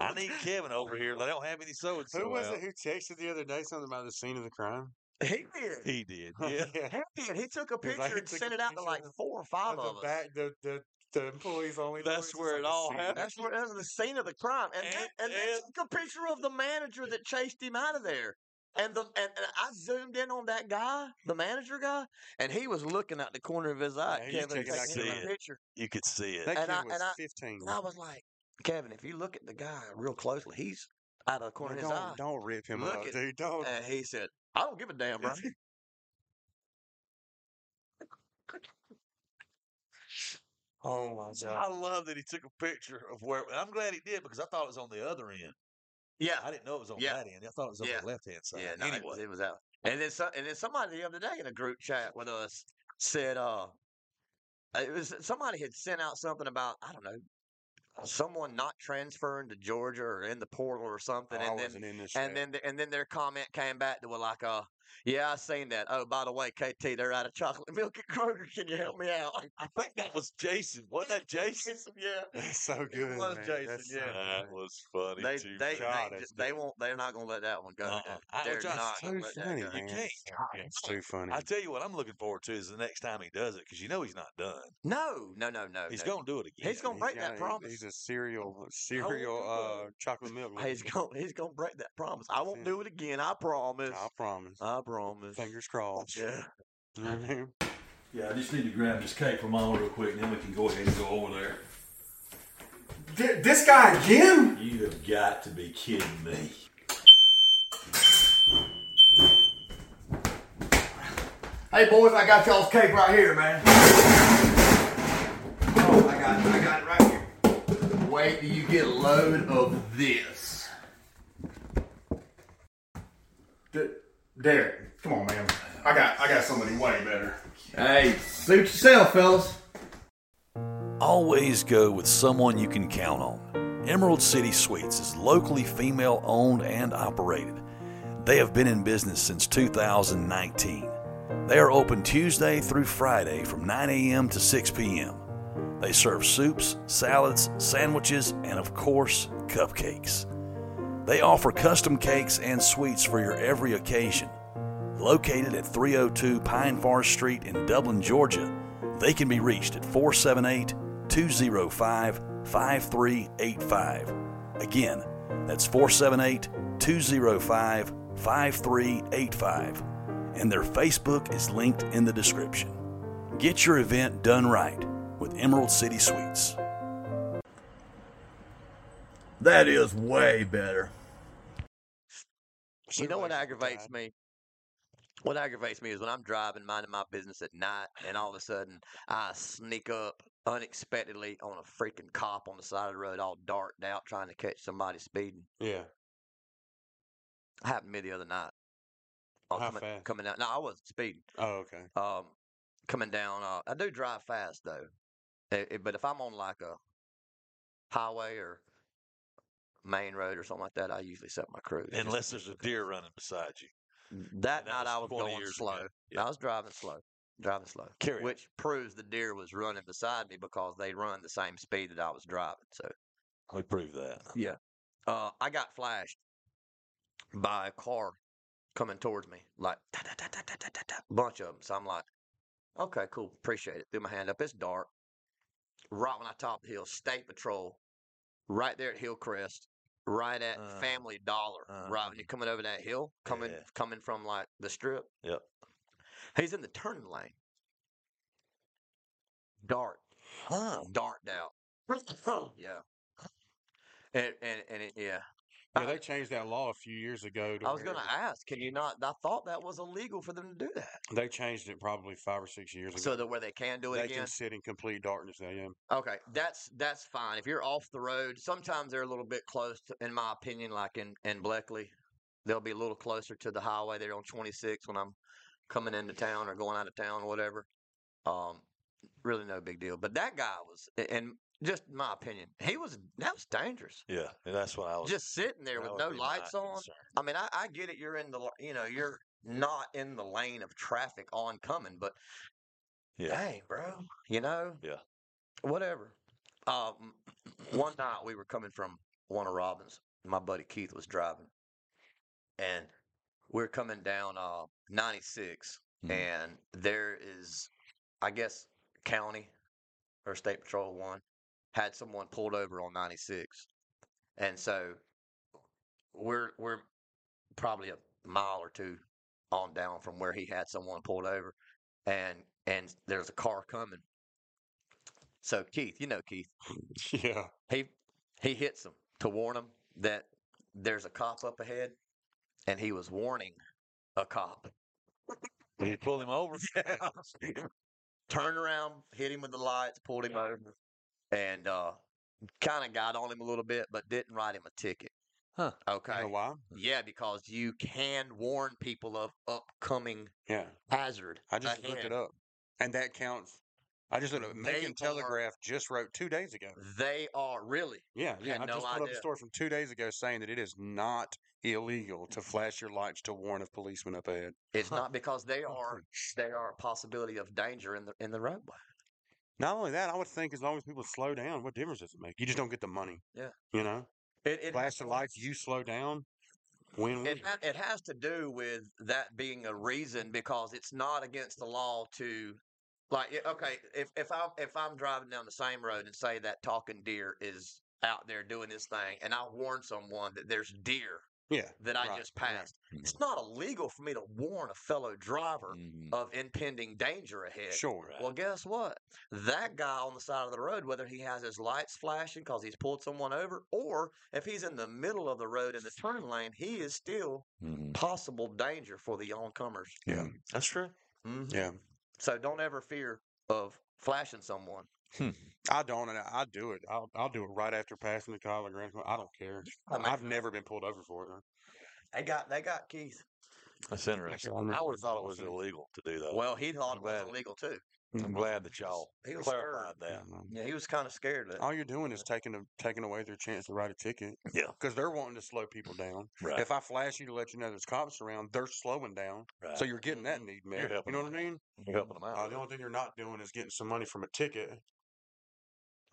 I need Kevin over here. They don't have any so and Who was out. it who texted the other day something about the scene of the crime? He did. He did. Yeah. He did. He took a picture like, he and sent it out to like four or five the of us. back, the, the the employees only. That's where it all happened. That's where that was the scene of the crime, and And- then, and, and- took a picture of the manager that chased him out of there. And the and, and I zoomed in on that guy, the manager guy, and he was looking out the corner of his eye. Yeah, he was Kevin taking taking that a kid. picture, You could see it. That And kid I- was and I- 15. and I was like, Kevin, if you look at the guy real closely, he's out of the corner Man, of his don't, eye. don't rip him Look up, at- dude. Don't. And he said, "I don't give a damn, bro." oh my god! I love that he took a picture of where. I'm glad he did because I thought it was on the other end. yeah, I didn't know it was on Yeah. that end. I thought it was on Yeah. the left hand side. Yeah, no, it, anyway, was, it was out. And then some, and then somebody the other day in a group chat with us said, uh, it was somebody had sent out something about I don't know, someone not transferring to Georgia or in the portal or something, Oh, I and then wasn't in this. and then th- and then their comment came back to like, uh, yeah, I seen that. Oh, by the way, KT, they're out of chocolate milk at Kroger. Can you help me out? I think that was Jason. Wasn't that Jason? yeah. That's so good. was man. Jason, That's so yeah. That was funny They too. they God, they, that's they won't. They're not gonna let that one go. Uh-uh. I- They're which I- not so gonna let that funny, go. You man. can't. It's too funny. I tell you what, I'm looking forward to is the next time he does it because you know he's not done. No, no, no, no. He's no. going to do it again. He's gonna break that got- promise. He's a cereal, cereal, good. uh, chocolate milk. He's lover. going. He's gonna break that promise. I won't Yeah. do it again. I promise. I promise. I promise. Fingers crossed. Yeah. You know what I? Yeah, I just need to grab this cake from mom real quick, and then we can go ahead and go over there. Th- This guy again? You have got to be kidding me. Hey boys, I got y'all's cake right here, man. Oh, I got, I got it right here. Wait till you get a load of this. Derick, come on, man. I got, I got somebody way better. Hey, suit yourself, fellas. Always go with someone you can count on. Emerald City Sweets is locally female owned and operated. They have been in business since 2019. They are open Tuesday through Friday from 9 a.m. to 6 p.m. They serve soups, salads, sandwiches, and of course, cupcakes. They offer custom cakes and sweets for your every occasion. Located at 302 Pine Forest Street in Dublin, Georgia, they can be reached at 478 205 5385. Again, that's 478 205 5385. And their Facebook is linked in the description. Get your event done right with Emerald City Sweets. That is way better. You know what aggravates me? What aggravates me is when I'm driving, minding my business at night, and all of a sudden I sneak up unexpectedly on a freaking cop on the side of the road, all darked out, trying to catch somebody speeding. Yeah. Happened to me the other night. Oh, How coming, fast? coming down. No, I wasn't speeding. Oh, okay. Um, coming down. Uh, I do drive fast though, Eh, eh, but if I'm on like a highway or main road or something like that, I usually set my cruise. Unless there's a deer running beside you. That, that night was I was going slow. Yeah. I was driving slow, driving slow, which proves the deer was running beside me because they run the same speed that I was driving. So we proved that. Yeah, uh, I got flashed by a car coming towards me, like a bunch of them. So I'm like, okay, cool, appreciate it. Threw my hand up. It's dark. Right when I topped the hill, state patrol right there at Hillcrest, right at Uh, Family Dollar. uh, right when you're coming over that hill, coming Yeah. coming from like the strip. Yep. He's in the turning lane. Dark, Huh. darked out. yeah. And and and it, yeah. Yeah, they changed that law a few years ago. To I was going to ask, can you not? I thought that was illegal for them to do that. They changed it probably five or six years ago. So that where they can do it they again. can sit in complete darkness. Now, yeah. Okay, that's that's fine. If you're off the road, sometimes they're a little bit close, to, in my opinion. Like in in Bleckley, they'll be a little closer to the highway. They're on 26 when I'm coming into town or going out of town or whatever. Um, really no big deal. But that guy was, and just my opinion, he was that was dangerous. Yeah, and that's what I was. Just sitting there with no lights on. concern. I mean, I, I get it. You're in the, you know, you're not in the lane of traffic oncoming, but Yeah. dang, bro, you know, Yeah. whatever. Um, one night we were coming from Warner Robins. My buddy Keith was driving, and we're coming down uh 96, Mhm. and there is, I guess, county or state patrol one had someone pulled over on 96, and so we're we're probably a mile or two on down from where he had someone pulled over, and and there's a car coming. So Keith, you know Keith, Yeah. he he hits him to warn him that there's a cop up ahead, and he was warning a cop. You pull him over. Yeah. Turned around, hit him with the lights, pulled him over, and uh, kind of got on him a little bit, but didn't write him a ticket. Huh. Okay. You know why? Yeah, because you can warn people of upcoming Yeah. hazard. I just looked it up, and that counts. I just looked They Macon Telegraph just wrote two days ago. They are really. Yeah, yeah. I no just put up a story from two days ago saying that it is not illegal to flash your lights to warn a policeman up ahead. It's Huh. not because they are. They are a possibility of danger in the in the roadway. Not only that, I would think as long as people slow down, what difference does it make? You just don't get the money. Yeah. You know, It it, flash the lights, you slow down, win win. it, ha- it has to do with that being a reason because it's not against the law to like okay if if I if I'm driving down the same road and say that talking deer is out there doing this thing and I warn someone that there's deer Yeah. that I right, just right. passed it's not illegal for me to warn a fellow driver Mhm. of impending danger ahead Sure. Right. Well, guess what? That guy on the side of the road, whether he has his lights flashing because he's pulled someone over, or if he's in the middle of the road in the turn lane, he is still Mhm. possible danger for the oncomers. Yeah. That's true. Mhm. Yeah. So don't ever fear of flashing someone. I don't, and I, I do it. I'll, I'll do it right after passing the college grant. I don't care. I mean- I've never been pulled over for it. They got they got Keith. That's interesting. I'm would have thought it was illegal to do that. Well, he thought it was glad- illegal too. I'm glad that y'all He was clarified scared. that. Yeah, he was kind of scared of it. All you're doing is taking a, taking away their chance to write a ticket. Yeah. Because they're wanting to slow people down. Right. If I flash you to let you know there's cops around, they're slowing down. right. So you're getting that need met. You helping know what I mean? You're helping them out. Uh, the only thing you're not doing is getting some money from a ticket.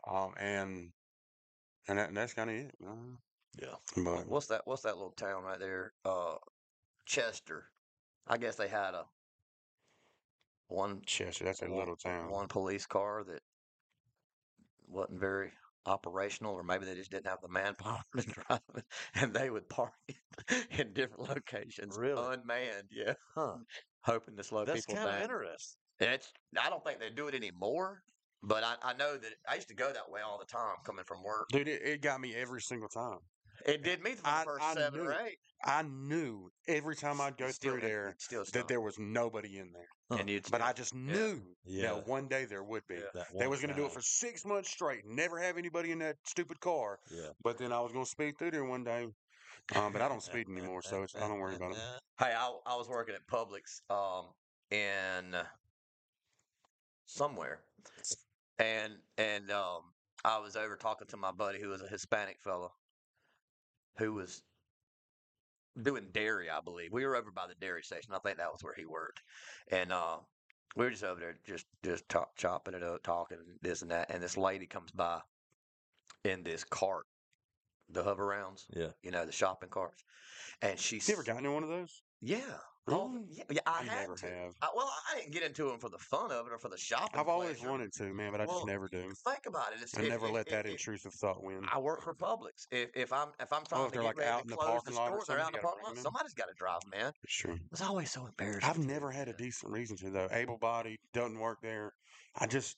Um, and and, that, and that's kind of it. uh, Yeah. But What's that? What's that little town right there? Uh, Chester. I guess they had a one Chester, that's a one- little town. One police car that wasn't very operational, or maybe they just didn't have the manpower to drive it, and they would park it in different locations, Really? unmanned, yeah, Huh. hoping to slow That's people kind of interesting. It's I don't think they do it anymore, but I, I know that I used to go that way all the time coming from work. Dude, it, it got me every single time. It did me for the I- first I seven or eight. I knew every time I'd go Still through did- there still that there was nobody in there. Huh. and you'd But I just knew Yeah. that one day there would be. Yeah. They was going to do it for six months straight, never have anybody in that stupid car. Yeah. But then I was going to speed through there one day. Um, but I don't speed anymore, so it's, I don't worry about it. Hey, I, I was working at Publix um, in somewhere, and and um, I was over talking to my buddy who was a Hispanic fellow who was doing dairy, I believe. We were over by the dairy station. I think that was where he worked, and uh, we were just over there just just chop, chopping it up, talking this and that. And this lady comes by in this cart, the hover rounds. Yeah. You know, the shopping carts. And she's You ever gotten in one of those? Yeah. Oh, yeah, yeah, I, I had never to. have. I, well, I didn't get into them for the fun of it or for the shopping. I've always pleasure. wanted to, man, but I Well, just never do. Think about it. It's, I never let that intrusive thought win. I work for Publix. If if I'm if I'm oh, trying Oh, to get like, ready out to in the parking the lot they're out in the parking lot. bring 'em in. Somebody's got to drive man. It's true. It's always so embarrassing. I've never had a decent reason to though. Able bodied, doesn't work there. I just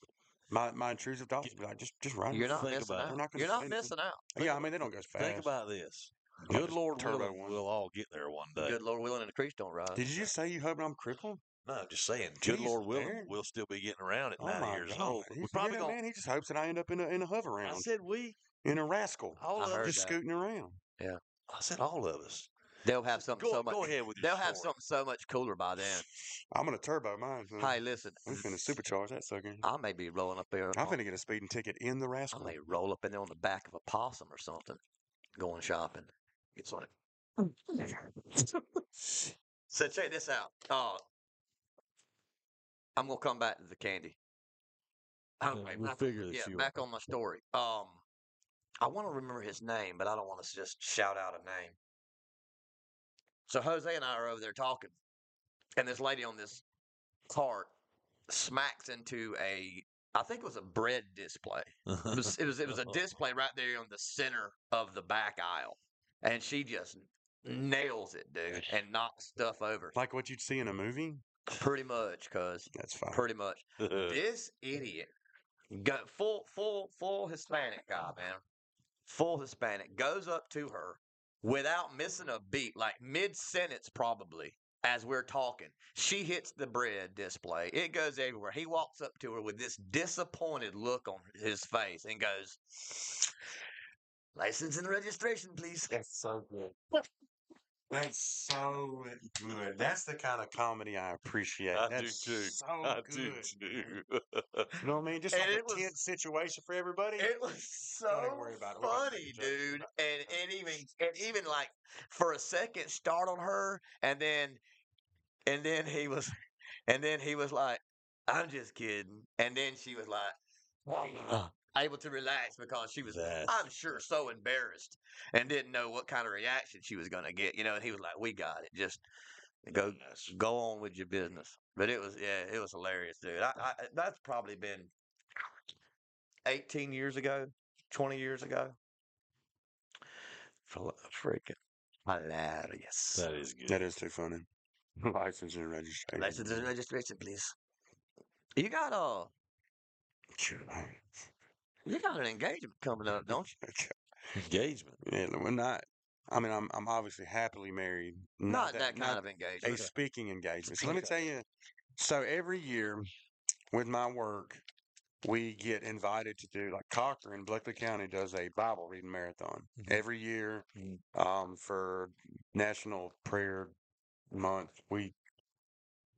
my my intrusive thoughts would be like just just ride. You're not missing out. Not You're not missing out. Yeah, I mean they don't go as fast. Think about this. Good Lord turbo willing, one. we'll all get there one day. Good Lord willing, and the creeks don't rise. Did you just say you hoping I'm crippled? No, I'm just saying. Good Lord willing, Darren. we'll still be getting around at Oh 90 my years God. old. He's, We're probably yeah, going. man, he just hopes that I end up in a in a hover I round, said we. in a rascal, All I of heard us. just that. scooting around. Yeah. I said all of us. They'll have something Go, so much. go ahead with your They'll have story. something so much cooler by then. I'm gonna turbo mine. son. Hey, listen. We finna supercharge that sucker. I may be rolling up there. I'm on- finna get a speeding ticket in the rascal. I rascal. may roll up in there on the back of a possum or something, going shopping. It's like. so check this out. Uh, I'm gonna come back to the candy. Yeah, Okay, we'll back, figure this yeah, back on my story. Um, I want to remember his name, but I don't want to just shout out a name. So Jose and I are over there talking, and this lady on this cart smacks into a, I think it was a bread display. It was, it was it was a display right there on the center of the back aisle, and she just nails it, dude, and knocks stuff over. Like what you'd see in a movie. Pretty much, cause That's fine. pretty much this idiot, go, full full full Hispanic guy, man, full Hispanic, goes up to her without missing a beat, like mid sentence probably. As we're talking, she hits the bread display. It goes everywhere. He walks up to her with this disappointed look on his face and goes, "License and registration, please." That's so good. That's so good. That's the kind of comedy I appreciate. I do That's too. So I good. do too. You know what I mean? Just And like it a was- tense situation for everybody. It was so even worry about it. We're about to funny, dude. And and even and even like for a second startled her and then and then he was and then he was like, I'm just kidding. And then she was like able to relax because she was I'm sure so embarrassed and didn't know what kind of reaction she was gonna get, you know, and he was like, We got it. Just go Yes. go on with your business. But it was yeah, it was hilarious, dude. I, I that's probably been eighteen years ago, twenty years ago. Freaking hilarious. That is good. That is too funny. License and registration. License and registration, please. You got a you got an engagement coming up, don't you? Engagement. Yeah, we're not. I mean, I'm I'm obviously happily married. Not, that, kind not of engagement. a speaking engagement. So let me tell you. So every year, with my work, we get invited to do like Cochran, Bleckley County does a Bible reading marathon Mhm. every year Mhm. um, for National Prayer Month, week,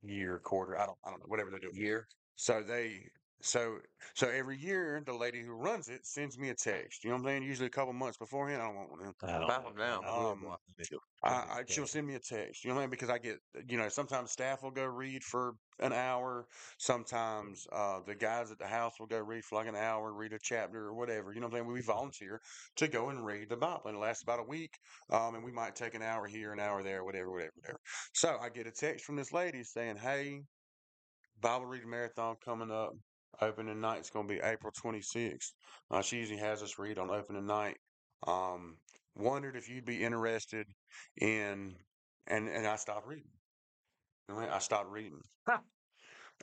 year, quarter. I don't I don't know whatever they do. Year. So they so so every year the lady who runs it sends me a text. You know what I'm saying? Usually a couple months beforehand. I don't want one. of them. I don't Back know. down. I wouldn't Um, want to go- I, I she'll send me a text. You know what I mean? Because I get you know sometimes staff will go read for an hour. Sometimes uh, the guys at the house will go read for like an hour, read a chapter or whatever. You know what I'm saying? We volunteer to go and read the Bible, and it lasts about a week. Um, and we might take an hour here, an hour there, whatever, whatever, whatever. So I get a text from this lady saying, "Hey, Bible reading marathon coming up. Opening night's going to be April 26th. Uh, she usually has us read on opening night. Um, wondered if you'd be interested in, and and I stopped reading. You know what I? I stopped reading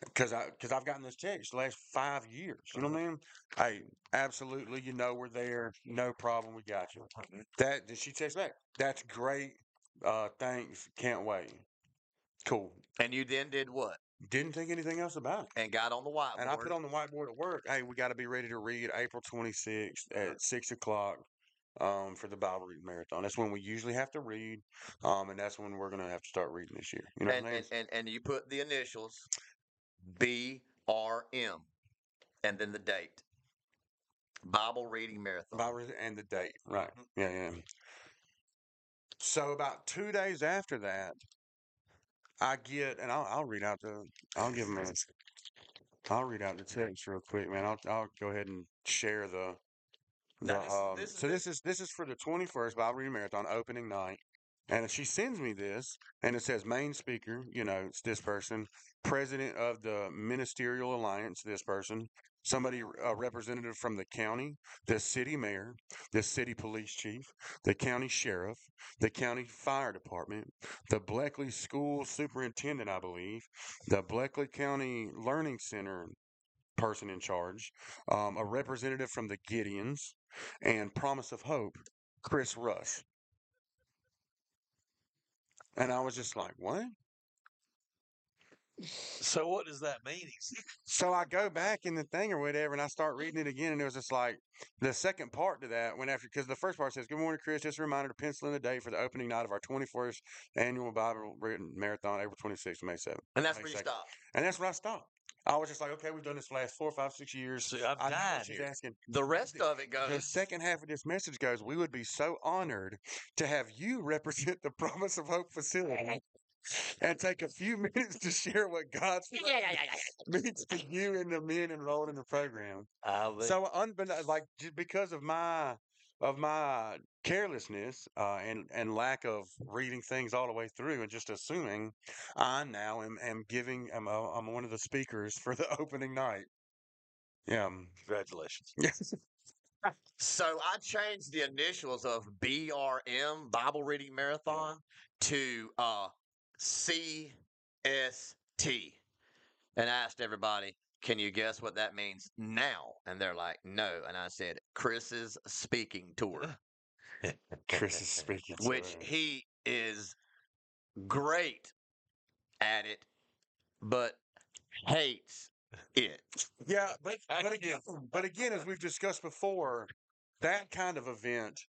because I because I've gotten this text the last five years. You know what I mean? Hey, absolutely. You know we're there. No problem. We got you. That did she text back? That's great. Uh, thanks. Can't wait. Cool. And you then did what? Didn't think anything else about it. And got on the whiteboard. And I put on the whiteboard at work, hey, we got to be ready to read April 26th at six o'clock um, for the Bible reading marathon. That's when we usually have to read, um, and that's when we're going to have to start reading this year. You know and, what I mean? and, and and you put the initials B R M and then the date. Bible reading marathon. Bible and the date, right? Yeah, yeah. So about two days after that, I get, and I'll, I'll read out the, I'll give them a, I'll read out the text real quick, man. I'll, I'll go ahead and share the, The, this- um, this is so the- this is this is for the 21st Bible Reading Marathon opening night, and she sends me this, and it says main speaker. You know, it's this person, president of the Ministerial Alliance. This person, somebody a representative from the county, the city mayor, the city police chief, the county sheriff, the county fire department, the Bleckley school superintendent, I believe, the Bleckley County Learning Center person in charge, um, a representative from the Gideons, and Promise of Hope, Chris Rush. And I was just like, what? So what does that mean? So I go back in the thing or whatever, and I start reading it again, and it was just like the second part to that went after because the first part says, "Good morning, Chris. Just a reminder to pencil in the date for the opening night of our 21st annual Bible reading marathon, April 26th May 7th." And that's May where you 2nd. stop. And that's when I stopped. I was just like, "Okay, we've done this for the last four, five, six years." See, I've I died she's here. asking. The rest of it goes. The second half of this message goes, We would be so honored to have you represent the Promise of Hope facility and take a few minutes to share what God's means to you and the men enrolled in the program. I bet. So, unbeknownst, like just because of my of my carelessness uh, and and lack of reading things all the way through and just assuming, I now am am giving am a, I'm one of the speakers for the opening night. Yeah. Congratulations. Yes. So I changed the initials of BRM Bible Reading Marathon to uh, CST and asked everybody, can you guess what that means now? And they're like, no. And I said, Chris's speaking tour, Chris is speaking. to which her. he is great at it, but hates it. Yeah, but but again, but again, as we've discussed before, that kind of event,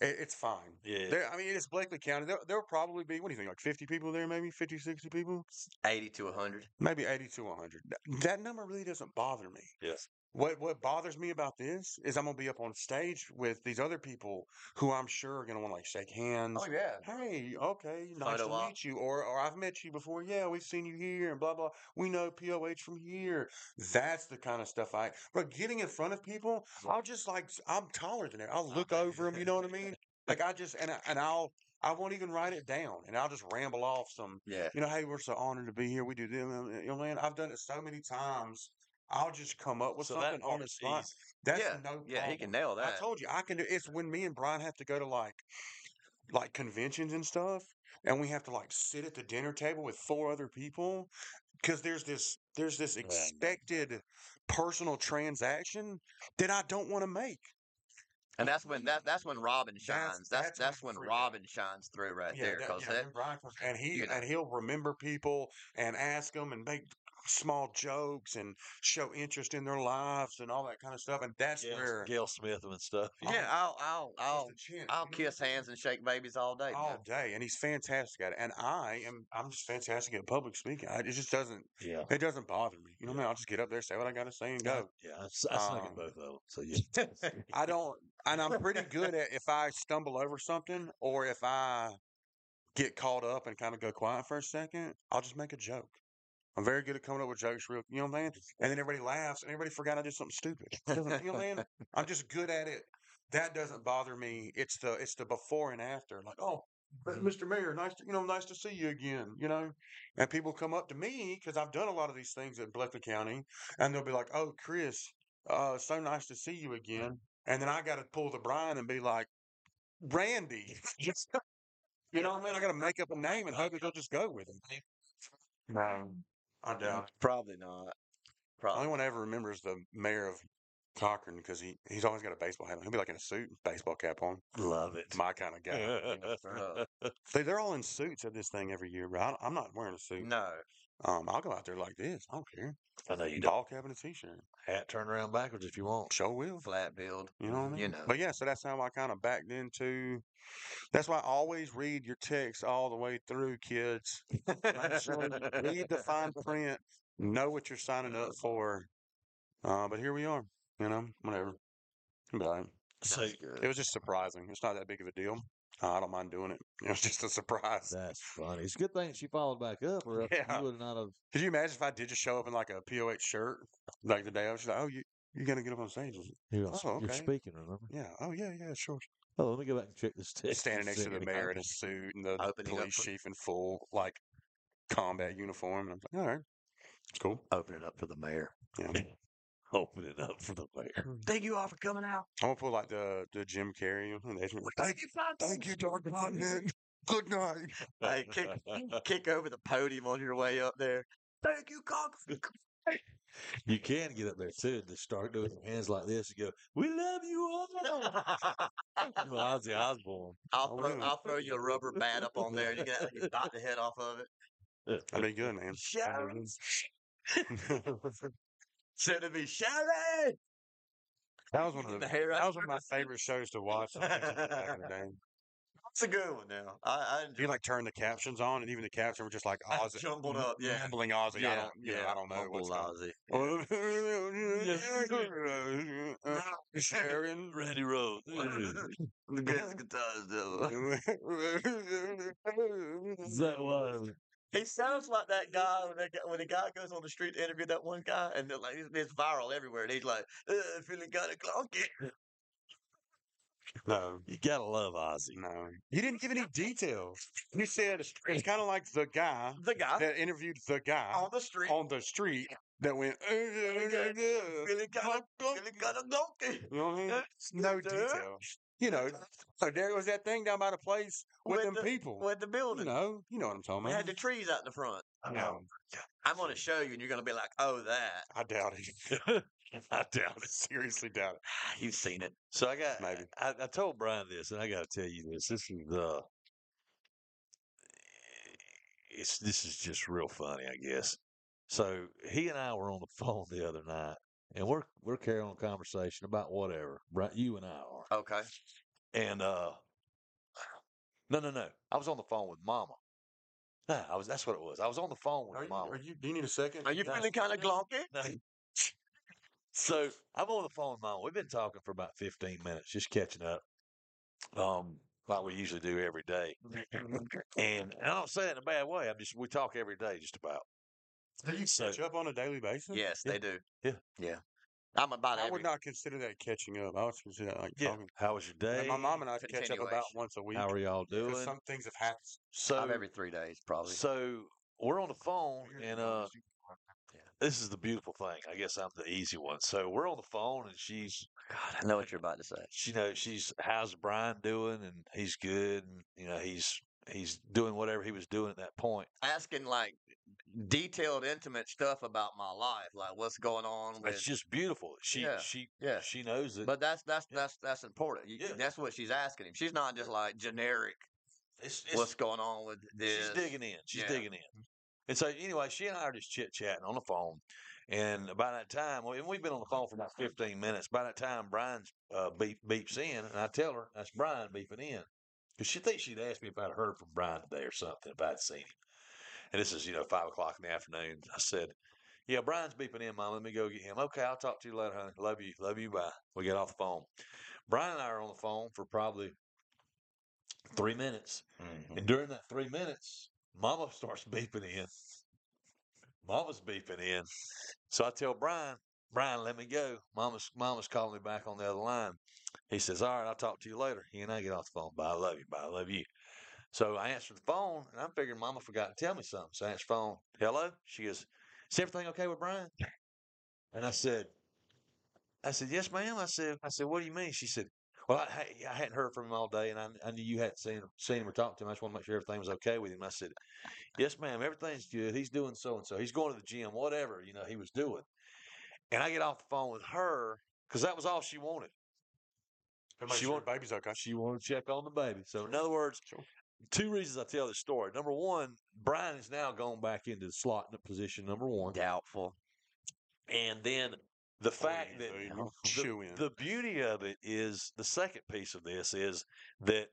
it, it's fine. Yeah. There, I mean, it's Bleckley County. There, there'll probably be what do you think, like fifty people there, maybe 50, 60 people, 80 to 100. maybe eighty to one hundred. That number really doesn't bother me. Yes. What what bothers me about this is I'm gonna be up on stage with these other people who I'm sure are gonna want to like shake hands. Oh, yeah. Hey, okay, nice Photo to op. meet you. Or or I've met you before. Yeah, we've seen you here and blah blah. We know POH from here. That's the kind of stuff I. But getting in front of people, I'll just like I'm taller than it. I'll look over them. You know what I mean? Like I just and I, and I'll I won't even write it down and I'll just ramble off some. Yeah. You know, hey, we're so honored to be here. We do this. You know, man, I've done it so many times. I'll just come up with So something on the spot. That's yeah. no yeah, he can nail that. I told you I can do. It's when me and Brian have to go to like, like conventions and stuff, and we have to like sit at the dinner table with four other people, because there's this there's this expected personal transaction that I don't want to make. And that's when that that's when Robin shines. That's that's that's, when. Robin shines through right there. that- yeah, that, and he you know. and he'll remember people and ask them and make small jokes and show interest in their lives and all that kind of stuff. And that's Gail, where Gail Smith and stuff. yeah, I'll I'll I'll I'll kiss hands and shake babies all day. all man. day, and he's fantastic at it. And I am, I'm just fantastic at public speaking. I, it just doesn't, Yeah. it doesn't bother me. You know what I mean? I'll just get up there, say what I got to say, and go. Yeah. I, I snuck Um, in both of them. So yeah. I don't, and I'm pretty good at if I stumble over something or if I get caught up and kind of go quiet for a second, I'll just make a joke. I'm very good at coming up with jokes, real, you know what I'm saying? And then everybody laughs, and everybody forgot I did something stupid. You know what I'm saying? I'm just good at it. That doesn't bother me. It's the it's the before and after. Like, oh, but Mr. Mayor, nice to you know, nice to see you again. You know, and people come up to me because I've done a lot of these things in Bleckley County, and they'll be like, "Oh, Chris, uh, so nice to see you again." And then I got to pull the Brian and be like, "Randy." you know what I mean? I got to make up a name and hope that they'll just go with it. No, I mm, doubt. it. Probably not. The Probably. only one I ever remember is the mayor of Cochran because he, he's always got a baseball hat on. He'll be like in a suit, baseball cap on. Love it. My kind of guy. they, they're all in suits at this thing every year, but I, I'm not wearing a suit. No. Um, I'll go out there like this. I don't care. I know you don't. Ball cap and a t-shirt. Hat turn around backwards if you want. Show will. Flat build. You know what I mean? You know. But yeah, so that's how I kind of backed into. That's why I always read your text all the way through, kids. Sure you read the fine print, know what you're signing up for. Uh, but here we are. You know, whatever. But So it was just surprising. It's not that big of a deal. I don't mind doing it. It was just a surprise. That's funny. It's a good thing she followed back up, or else Yeah. you would not have. Could you imagine if I did just show up in like a POH shirt, like the day I was like, oh, you You're gonna get up on stage? You're, Oh, you're speaking, remember? Yeah. Oh yeah, yeah, sure. Oh, let me go back and check this text. Standing next to the mayor in a suit and the Opening police chief in full like combat uniform. And I'm like, all right, it's cool. Open it up for the mayor. Yeah. Open it up for the mayor. Hmm. Thank you all for coming out. I'm gonna pull like the the Jim Carrey. and they- Thank you, thank you, Dr. Hotman. Good night. Hey, kick, kick over the podium on your way up there. Thank you, Congress. You can get up there too and just start doing your hands like this and go, "We love you all." Well, Ozzy Osbourne. I'll throw. I'll throw you a rubber bat up on there, and you can you bite the head off of it. That'd be good, man. Sharon, send me Sharon. That was one of The the hair that was one of my favorite shows to watch back in the day. It's a good one now. I, I You like turn the captions on, and even the captions were just like Ozzy, jumbled up, yeah. mumbling Ozzy. I don't, you know, I don't know what's. Ozzy. Sharon, Randy Rhoads. The best guitars ever. that was. He sounds like that guy when, that guy when the guy goes on the street to interview that one guy, and they're like it's, viral everywhere. And he's like, feeling kind of clunky. no, You gotta love Ozzy. no, you didn't give any details. You said it's kind of like the guy The guy that interviewed the guy on the street on the street that went. feeling kind of feeling kind of clunky. You know what I mean? No details. You know, so there was that thing down by the place with, With them the- people. With the building. you know, you know what I'm talking about. had the trees out in the front. No, I'm going to show you, and you're going to be like, "Oh, that." I doubt it. I doubt it. Seriously doubt it. You've seen it. So I got Maybe. I, I told Brian this, and I got to tell you this. This is uh, it's this is just real funny, I guess. So he and I were on the phone the other night, and we're we're carrying on a conversation about whatever. Right, you and I are. Okay. And uh, no, no, no. I was on the phone with Mama. No, I was. That's what it was. I was on the phone with Are you, Mama. are you, do you need a second? Are you No. feeling kind of clunky? No. So I'm on the phone with mom. We've been talking for about 15 minutes, just catching up, um, like we usually do every day. And I don't say it in a bad way. I'm just we talk every day, just about. Do you So- catch up on a daily basis? Yes, Yeah. they do. Yeah. Yeah. I'm about I every. would not consider that catching up. I would consider that like Yeah. talking. How was your day? And my mom and I catch up about once a week. How are y'all doing? Some things have happened. So I'm every three days, probably. so we're on the phone, and uh, this is the beautiful thing. I guess I'm the easy one. So we're on the phone, and she's God, I know what you're about to say. she knows she's how's Brian doing, and he's good, and you know he's he's doing whatever he was doing at that point. Asking like detailed, intimate stuff about my life, like what's going on with. It's just beautiful. She Yeah, she yeah. she knows it. But that's that's that's that's important. You, Yeah. That's what she's asking him. She's not just like generic. it's, it's, What's going on with this? she's digging in. She's Yeah. digging in. And so anyway, she and I are just chit chatting on the phone. And by that time, and we've been on the phone for about fifteen minutes. By that time, Brian's uh, beep beeps in, and I tell her that's Brian beeping in because she thinks she'd asked me if I'd heard from Brian today or something if I'd seen him. And this is you know five o'clock in the afternoon. I said, "Yeah, Brian's beeping in, Mom. Let me go get him." Okay, I'll talk to you later, honey. Love you, love you. Bye. We get off the phone. Brian and I are on the phone for probably three minutes. Mm-hmm. And during that three minutes, Mama starts beeping in. Mama's beeping in. So I tell Brian, Brian, let me go. Mama's Mama's calling me back on the other line. He says, All right, I'll talk to you later. He and I get off the phone. Bye, I love you. Bye, I love you. So I answer the phone and I'm figuring Mama forgot to tell me something. So I answer the phone. Hello? She goes, Is everything okay with Brian? And I said, I said, Yes, ma'am. I said, I said, What do you mean? She said, well, I, I- hadn't heard from him all day, and I, I knew you hadn't seen seen him or talked to him. I just want to make sure everything was okay with him. I said, "Yes, ma'am, everything's good. He's doing so and so. He's going to the gym, whatever you know he was doing." And I get off the phone with her because that was all she wanted. She sure want- baby's okay. She wanted to check on the baby. So, in other words, Sure. two reasons I tell this story. Number one, Brian is now gone back into the slot in the position. Number one, Doubtful. and then the fact that the, the beauty of it is the second piece of this is that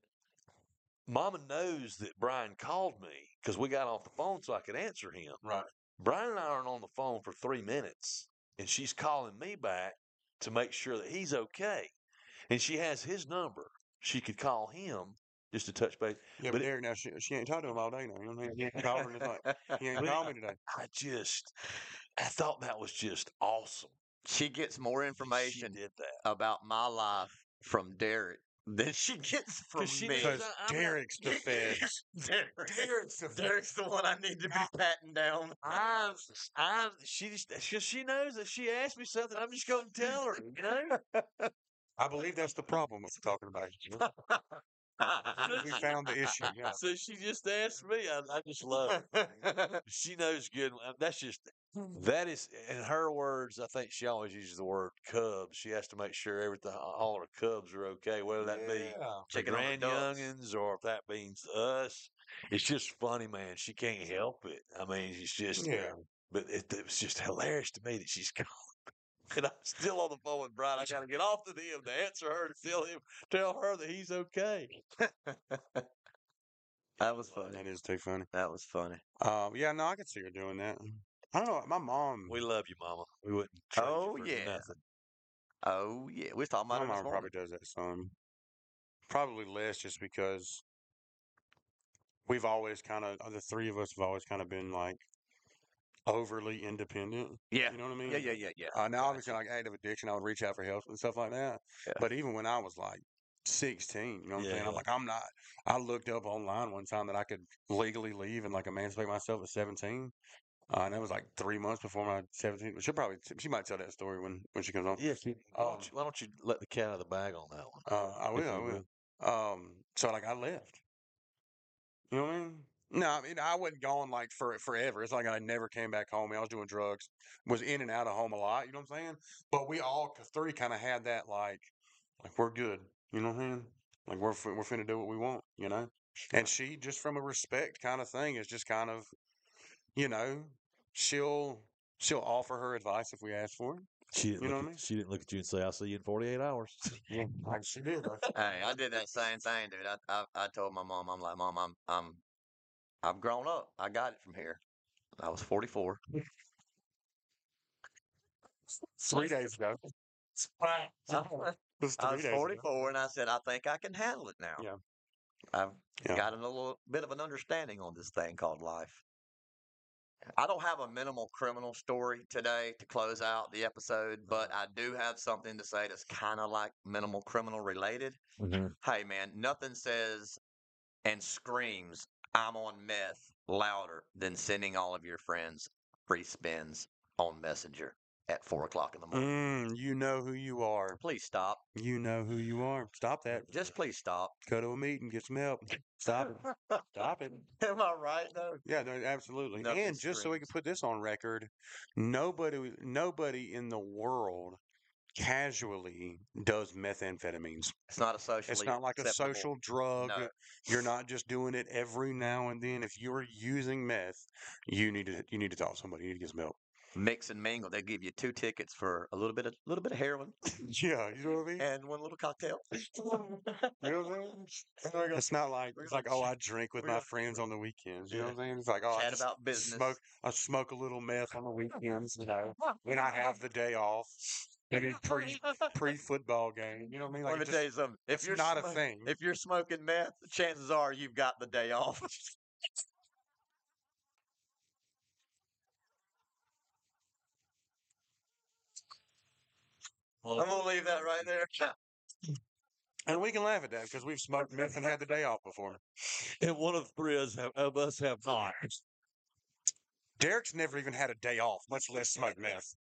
Mama knows that Brian called me because we got off the phone so I could answer him. right. Brian and I aren't on the phone for three minutes, and she's calling me back to make sure that he's okay. And she has his number. She could call him just to touch base. Yeah, But but it- Derick, now she, she ain't talked to him all day now. You know what I mean? He ain't called her and he ain't called me today. I just, I thought that was just awesome. She gets more She information did that. about my life from Derick than she gets from she me. Because I- I'm not- Derick's the feds. Derick, Derick's the. Derick's the one I need to be patting down. I, I, she just, she, she knows that she asked me something. I'm just going to tell her, you know? I believe that's the problem we're talking about. we found the issue. Yeah. So she just asked me. I, I just love it. She knows good. uh, That's just, that is, in her words, I think she always uses the word cubs. She has to make sure everything, all her cubs are okay, whether that be Yeah. the Chicken on the grand ducks. youngins or if that means us. It's just funny, man. She can't help it. I mean, it's just, Yeah. but it, it was just hilarious to me that she's gone. And I'm still on the phone with Brian. I got to get off to him to answer her to tell him, tell her that he's okay. That was funny. That is too funny. That was funny. Um, yeah, no, I could see her doing that. I don't know. My mom, We love you, Mama. We wouldn't. Oh, for yeah. nothing. Oh yeah, we was talking about this mom probably does that some. Probably less, just because we've always kind of the three of us have always kind of been like overly independent. Yeah. You know what I mean? Yeah, yeah, yeah, yeah. Uh, now, obviously, like active addiction, I would reach out for help and stuff like that. Yeah. But even when I was like 16, you know what I'm saying? I'm like, I'm not. I looked up online one time that I could legally leave and like emancipate myself at 17. Uh, and that was like three months before my 17. She'll probably, she might tell that story when, when she comes on. Yeah. Why, Um, don't you, why don't you let the cat out of the bag on that one? Uh, I will, I will. Um, so like I left. You know what I mean? No, I mean I wasn't gone like for forever. It's like I never came back home. I was doing drugs, was in and out of home a lot. You know what I'm saying? But we all three kind of had that like, like we're good. You know what I mean? Like we're we're finna do what we want. You know? And she just from a respect kind of thing is just kind of, you know, she'll she'll offer her advice if we ask for it. She didn't, You know look what I at, she didn't look at you and say, "I'll see you in 48 hours." Yeah, like she did. Hey, I did that same thing, dude. I, I I told my mom, I'm like, Mom, I'm I'm I've grown up. I got it from here. I was 44. Three days ago. I It was three was days ago. 44, and I said, I think I can handle it now. Yeah. I've Yeah. got a little bit of an understanding on this thing called life. I don't have a minimal criminal story today to close out the episode, but uh-huh. I do have something to say that's kind of like minimal criminal related. Mm-hmm. Hey, man, nothing says and screams, I'm on meth louder than sending all of your friends free spins on Messenger at four o'clock in the morning. Mm, you know who you are. Please stop. You know who you are. Stop that. Just please stop. Go to a meeting, get some help. Stop it. Stop it. Am I right, though? Yeah, no, absolutely. Nothing and just so we can put this on record, nobody, nobody in the world casually does methamphetamines. It's not a socially It's not like a social drug. No. You're not just doing it every now and then. If you're using meth, you need to you need to talk to somebody. You need to get some help. Mix and mingle. They give you two tickets for a little bit of little bit of heroin Yeah, you know what I mean. and one little cocktail. You know what I'm saying? It's not like it's like oh I drink with my friends on the weekends. You know what I'm saying? It's like oh I Chat just about business. smoke I smoke a little meth on the weekends. You know when I have the day off. And then pre pre football game. You know what I mean? Like Let me just- tell you something. If you're not a thing. if you're smoking meth, chances are you've got the day off. I'm gonna leave that right there. and we can laugh at that because we've smoked meth and had the day off before. and one of three of us have, of us have not. Derick's never even had a day off, much less smoke meth.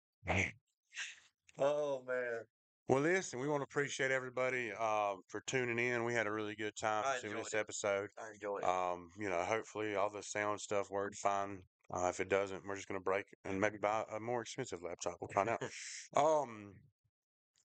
Oh man. Well, listen, we want to appreciate everybody uh, for tuning in. We had a really good time I doing this it. episode. I enjoy it. Um, you know, hopefully all the sound stuff worked fine. Uh, if it doesn't, we're just gonna break and maybe buy a more expensive laptop. We'll find out. um,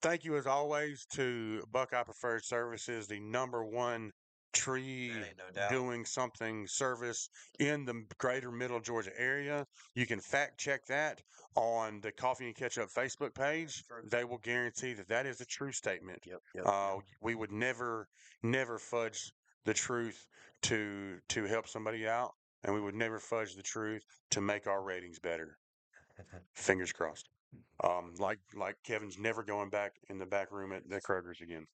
thank you as always to Buckeye Preferred Services, the number one tree no doing something service in the greater middle Georgia area. You can fact check that on the Coffee and Catchup Facebook page. They will guarantee that that is a true statement. Yep. Yep. Uh, we would never, never fudge the truth to to help somebody out, and we would never fudge the truth to make our ratings better. Fingers crossed. Um, like like Kevin's never going back in the back room at the Kroger's again.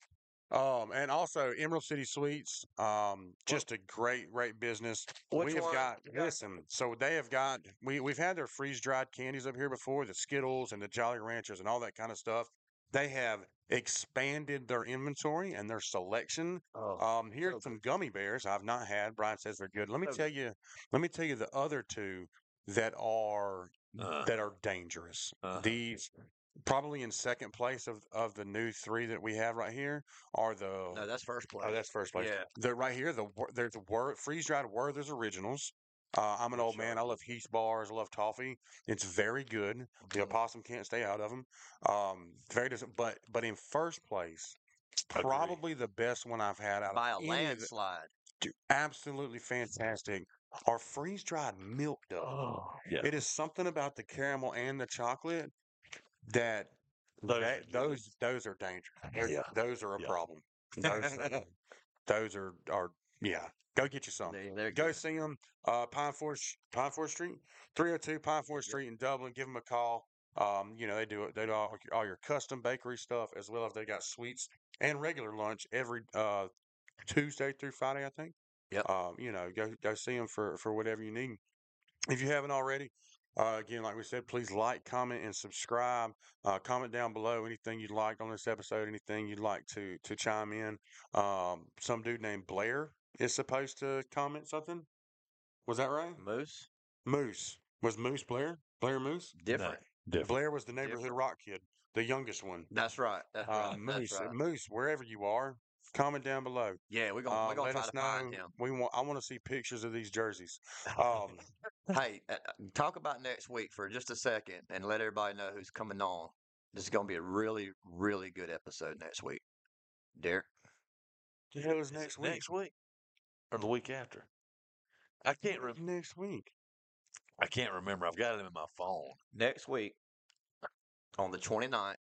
Um, and also Emerald City Sweets, um, just a great, great business. Which we have one? got listen, so they have got we we've had their freeze dried candies up here before, the Skittles and the Jolly Ranchers and all that kind of stuff. They have expanded their inventory and their selection. Oh, Um, here's so some gummy bears I've not had. Brian says they're good. Let me tell you, let me tell you the other two that are Uh, that are dangerous. uh-huh. These probably in second place of of the new three that we have right here are the no, that's first place. Oh, that's first place. Yeah. They're right here. The they're the Wor- freeze dried Werther's originals. Uh, I'm an old man. I love Heath bars. I love toffee. It's very good. Mm-hmm. The opossum can't stay out of them. Um, very dis- but but in first place, Agreed. probably the best one I've had out by a of the, landslide. dude, absolutely fantastic. Are freeze dried milk duds. Oh, yeah. It is something about the caramel and the chocolate that Those that- are those those are dangerous. Yeah. Those are a Yeah. problem. Those, those are are yeah. Go get you some. Go good. see them. Uh, Pine Forest Pine Forest Street, three hundred two Pine Forest Street in Dublin. Give them a call. Um, you know they do it. They do all, all your custom bakery stuff as well as they got sweets and regular lunch every uh Tuesday through Friday. I think. Yep. Um, you know, go go see them for for whatever you need. If you haven't already, uh, again, like we said, please like, comment, and subscribe. Uh, comment down below anything you'd like on this episode, anything you'd like to to chime in. Um, some dude named Blair is supposed to comment something. Was that right? Moose, Moose was Moose Blair. Blair Moose. different. Different. Blair was the neighborhood rock kid, the youngest one. That's right. That's Uh, right. Moose, That's right. Moose, wherever you are, comment down below. Yeah, we're gonna Uh, we're gonna let try us to know. find him. We want. I want to see pictures of these jerseys. Um, hey, uh, uh, talk about next week for just a second, and let everybody know who's coming on. This is gonna be a really, really good episode next week. Derick, the hell is Is next week? Next week or the week after? I can't. remember Next week. I can't remember. I've got it in my phone. next week on the 29th,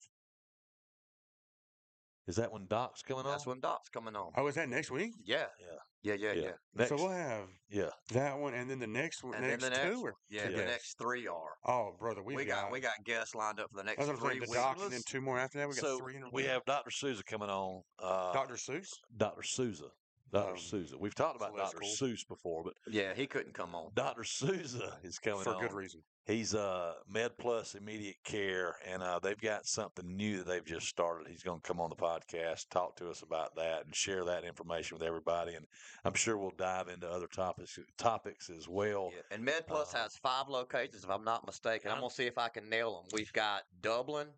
Is that when Doc's coming on? that's when Doc's coming on. Oh, is that next week? Yeah, Yeah. yeah, yeah, yeah. Yeah. Next. So we'll have yeah. that one, and then the next one, And then next, the next, two. Or, yeah, the next three are. oh, brother, we've we got, got, we got guests lined up for the next That's what I'm three saying. The weeks. doc, and then two more after that. We got so three in a we have Dr. Souza coming on. Uh, Dr. Seuss. Dr. Souza. Dr. Um, Souza. We've talked about Dr. Seuss before, but Yeah, he couldn't come on. Dr. Souza is coming for on. good reason. He's uh Med Plus Immediate Care, and uh, they've got something new that they've just started. He's going to come on the podcast, talk to us about that, and share that information with everybody. And I'm sure we'll dive into other topics topics as well. Yeah. And Med Plus Uh, has five locations, if I'm not mistaken. I'm I'm- gonna see if I can nail them. We've got Dublin,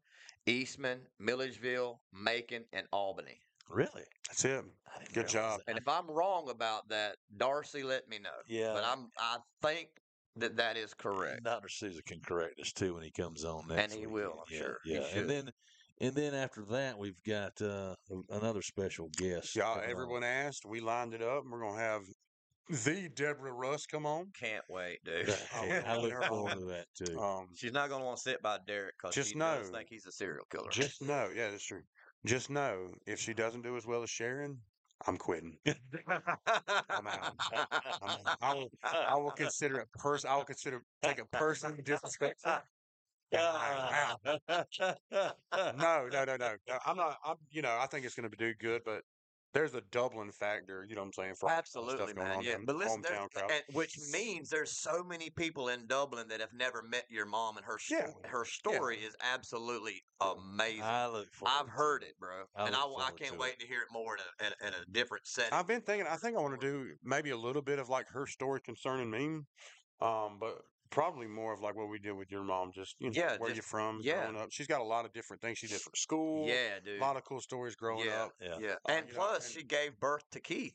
Eastman, Milledgeville, Macon, and Albany. Really? That's him. Good job. And if I'm wrong about that, Darcy, let me know. Yeah. But I'm I think that that is correct. Dr. Souza can correct us too when he comes on next. And he week. will, I'm yeah, sure. Yeah, should. and then and then after that we've got uh, another special guest. Y'all, coming on. everyone asked. We lined it up, and we're gonna have the Deborah Russ come on. Can't wait, dude. Yeah, I look forward to that too. Um, She's not gonna want to sit by Derick because Just she does know- think he's a serial killer. just know, yeah, that's true. Just know, if she doesn't do as well as Sharon, I'm quitting. I'm out. I'm out. I will, I will consider it pers. I will consider take it personally disrespectful. Yeah, I'm out. No, no, no, no, no. I'm not. I'm. You know, I think it's going to do good, but there's a Dublin factor. You know what I'm saying? For Absolutely, man. on Yeah, but listen, hometown crowd. and, which means there's so many people in Dublin that have never met your mom, and her sto- Yeah. her story is absolutely amazing. I look forward. I've heard it, bro, I and I, I can't to wait to hear it more in a, in, in a different setting. I've been thinking. I think I want to do maybe a little bit of like her story concerning me, um, but probably more of like what we did with your mom. Just you know, Yeah, where just- you from? yeah. growing up. She's got a lot of different things she did for school. yeah, dude. a lot of cool stories growing yeah, up. Yeah. yeah, Uh, and you know, plus and- she gave birth to Keith.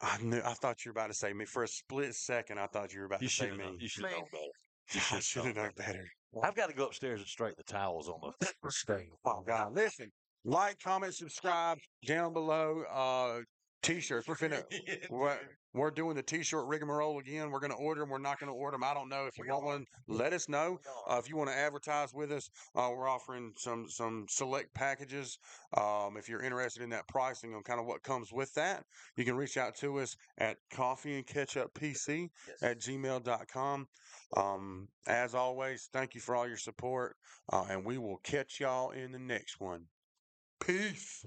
I knew. I thought you were about to say me for a split second. I thought you were about You to say should me. You should Man. know better. I should should have know known better. I've got to go upstairs and straighten the towels on the string. Oh God! Listen, like, comment, subscribe down below. Uh, t-shirts. We're finna. We're, we're doing the t-shirt rigmarole again. We're gonna order them. We're not gonna order them. I don't know if you want one. Let us know. Uh, if you want to advertise with us, uh, we're offering some some select packages. Um, if you're interested in that pricing and kind of what comes with that, you can reach out to us at coffee and catchup pc at gmail.com. Um, as always, thank you for all your support, uh, and we will catch y'all in the next one. Peace.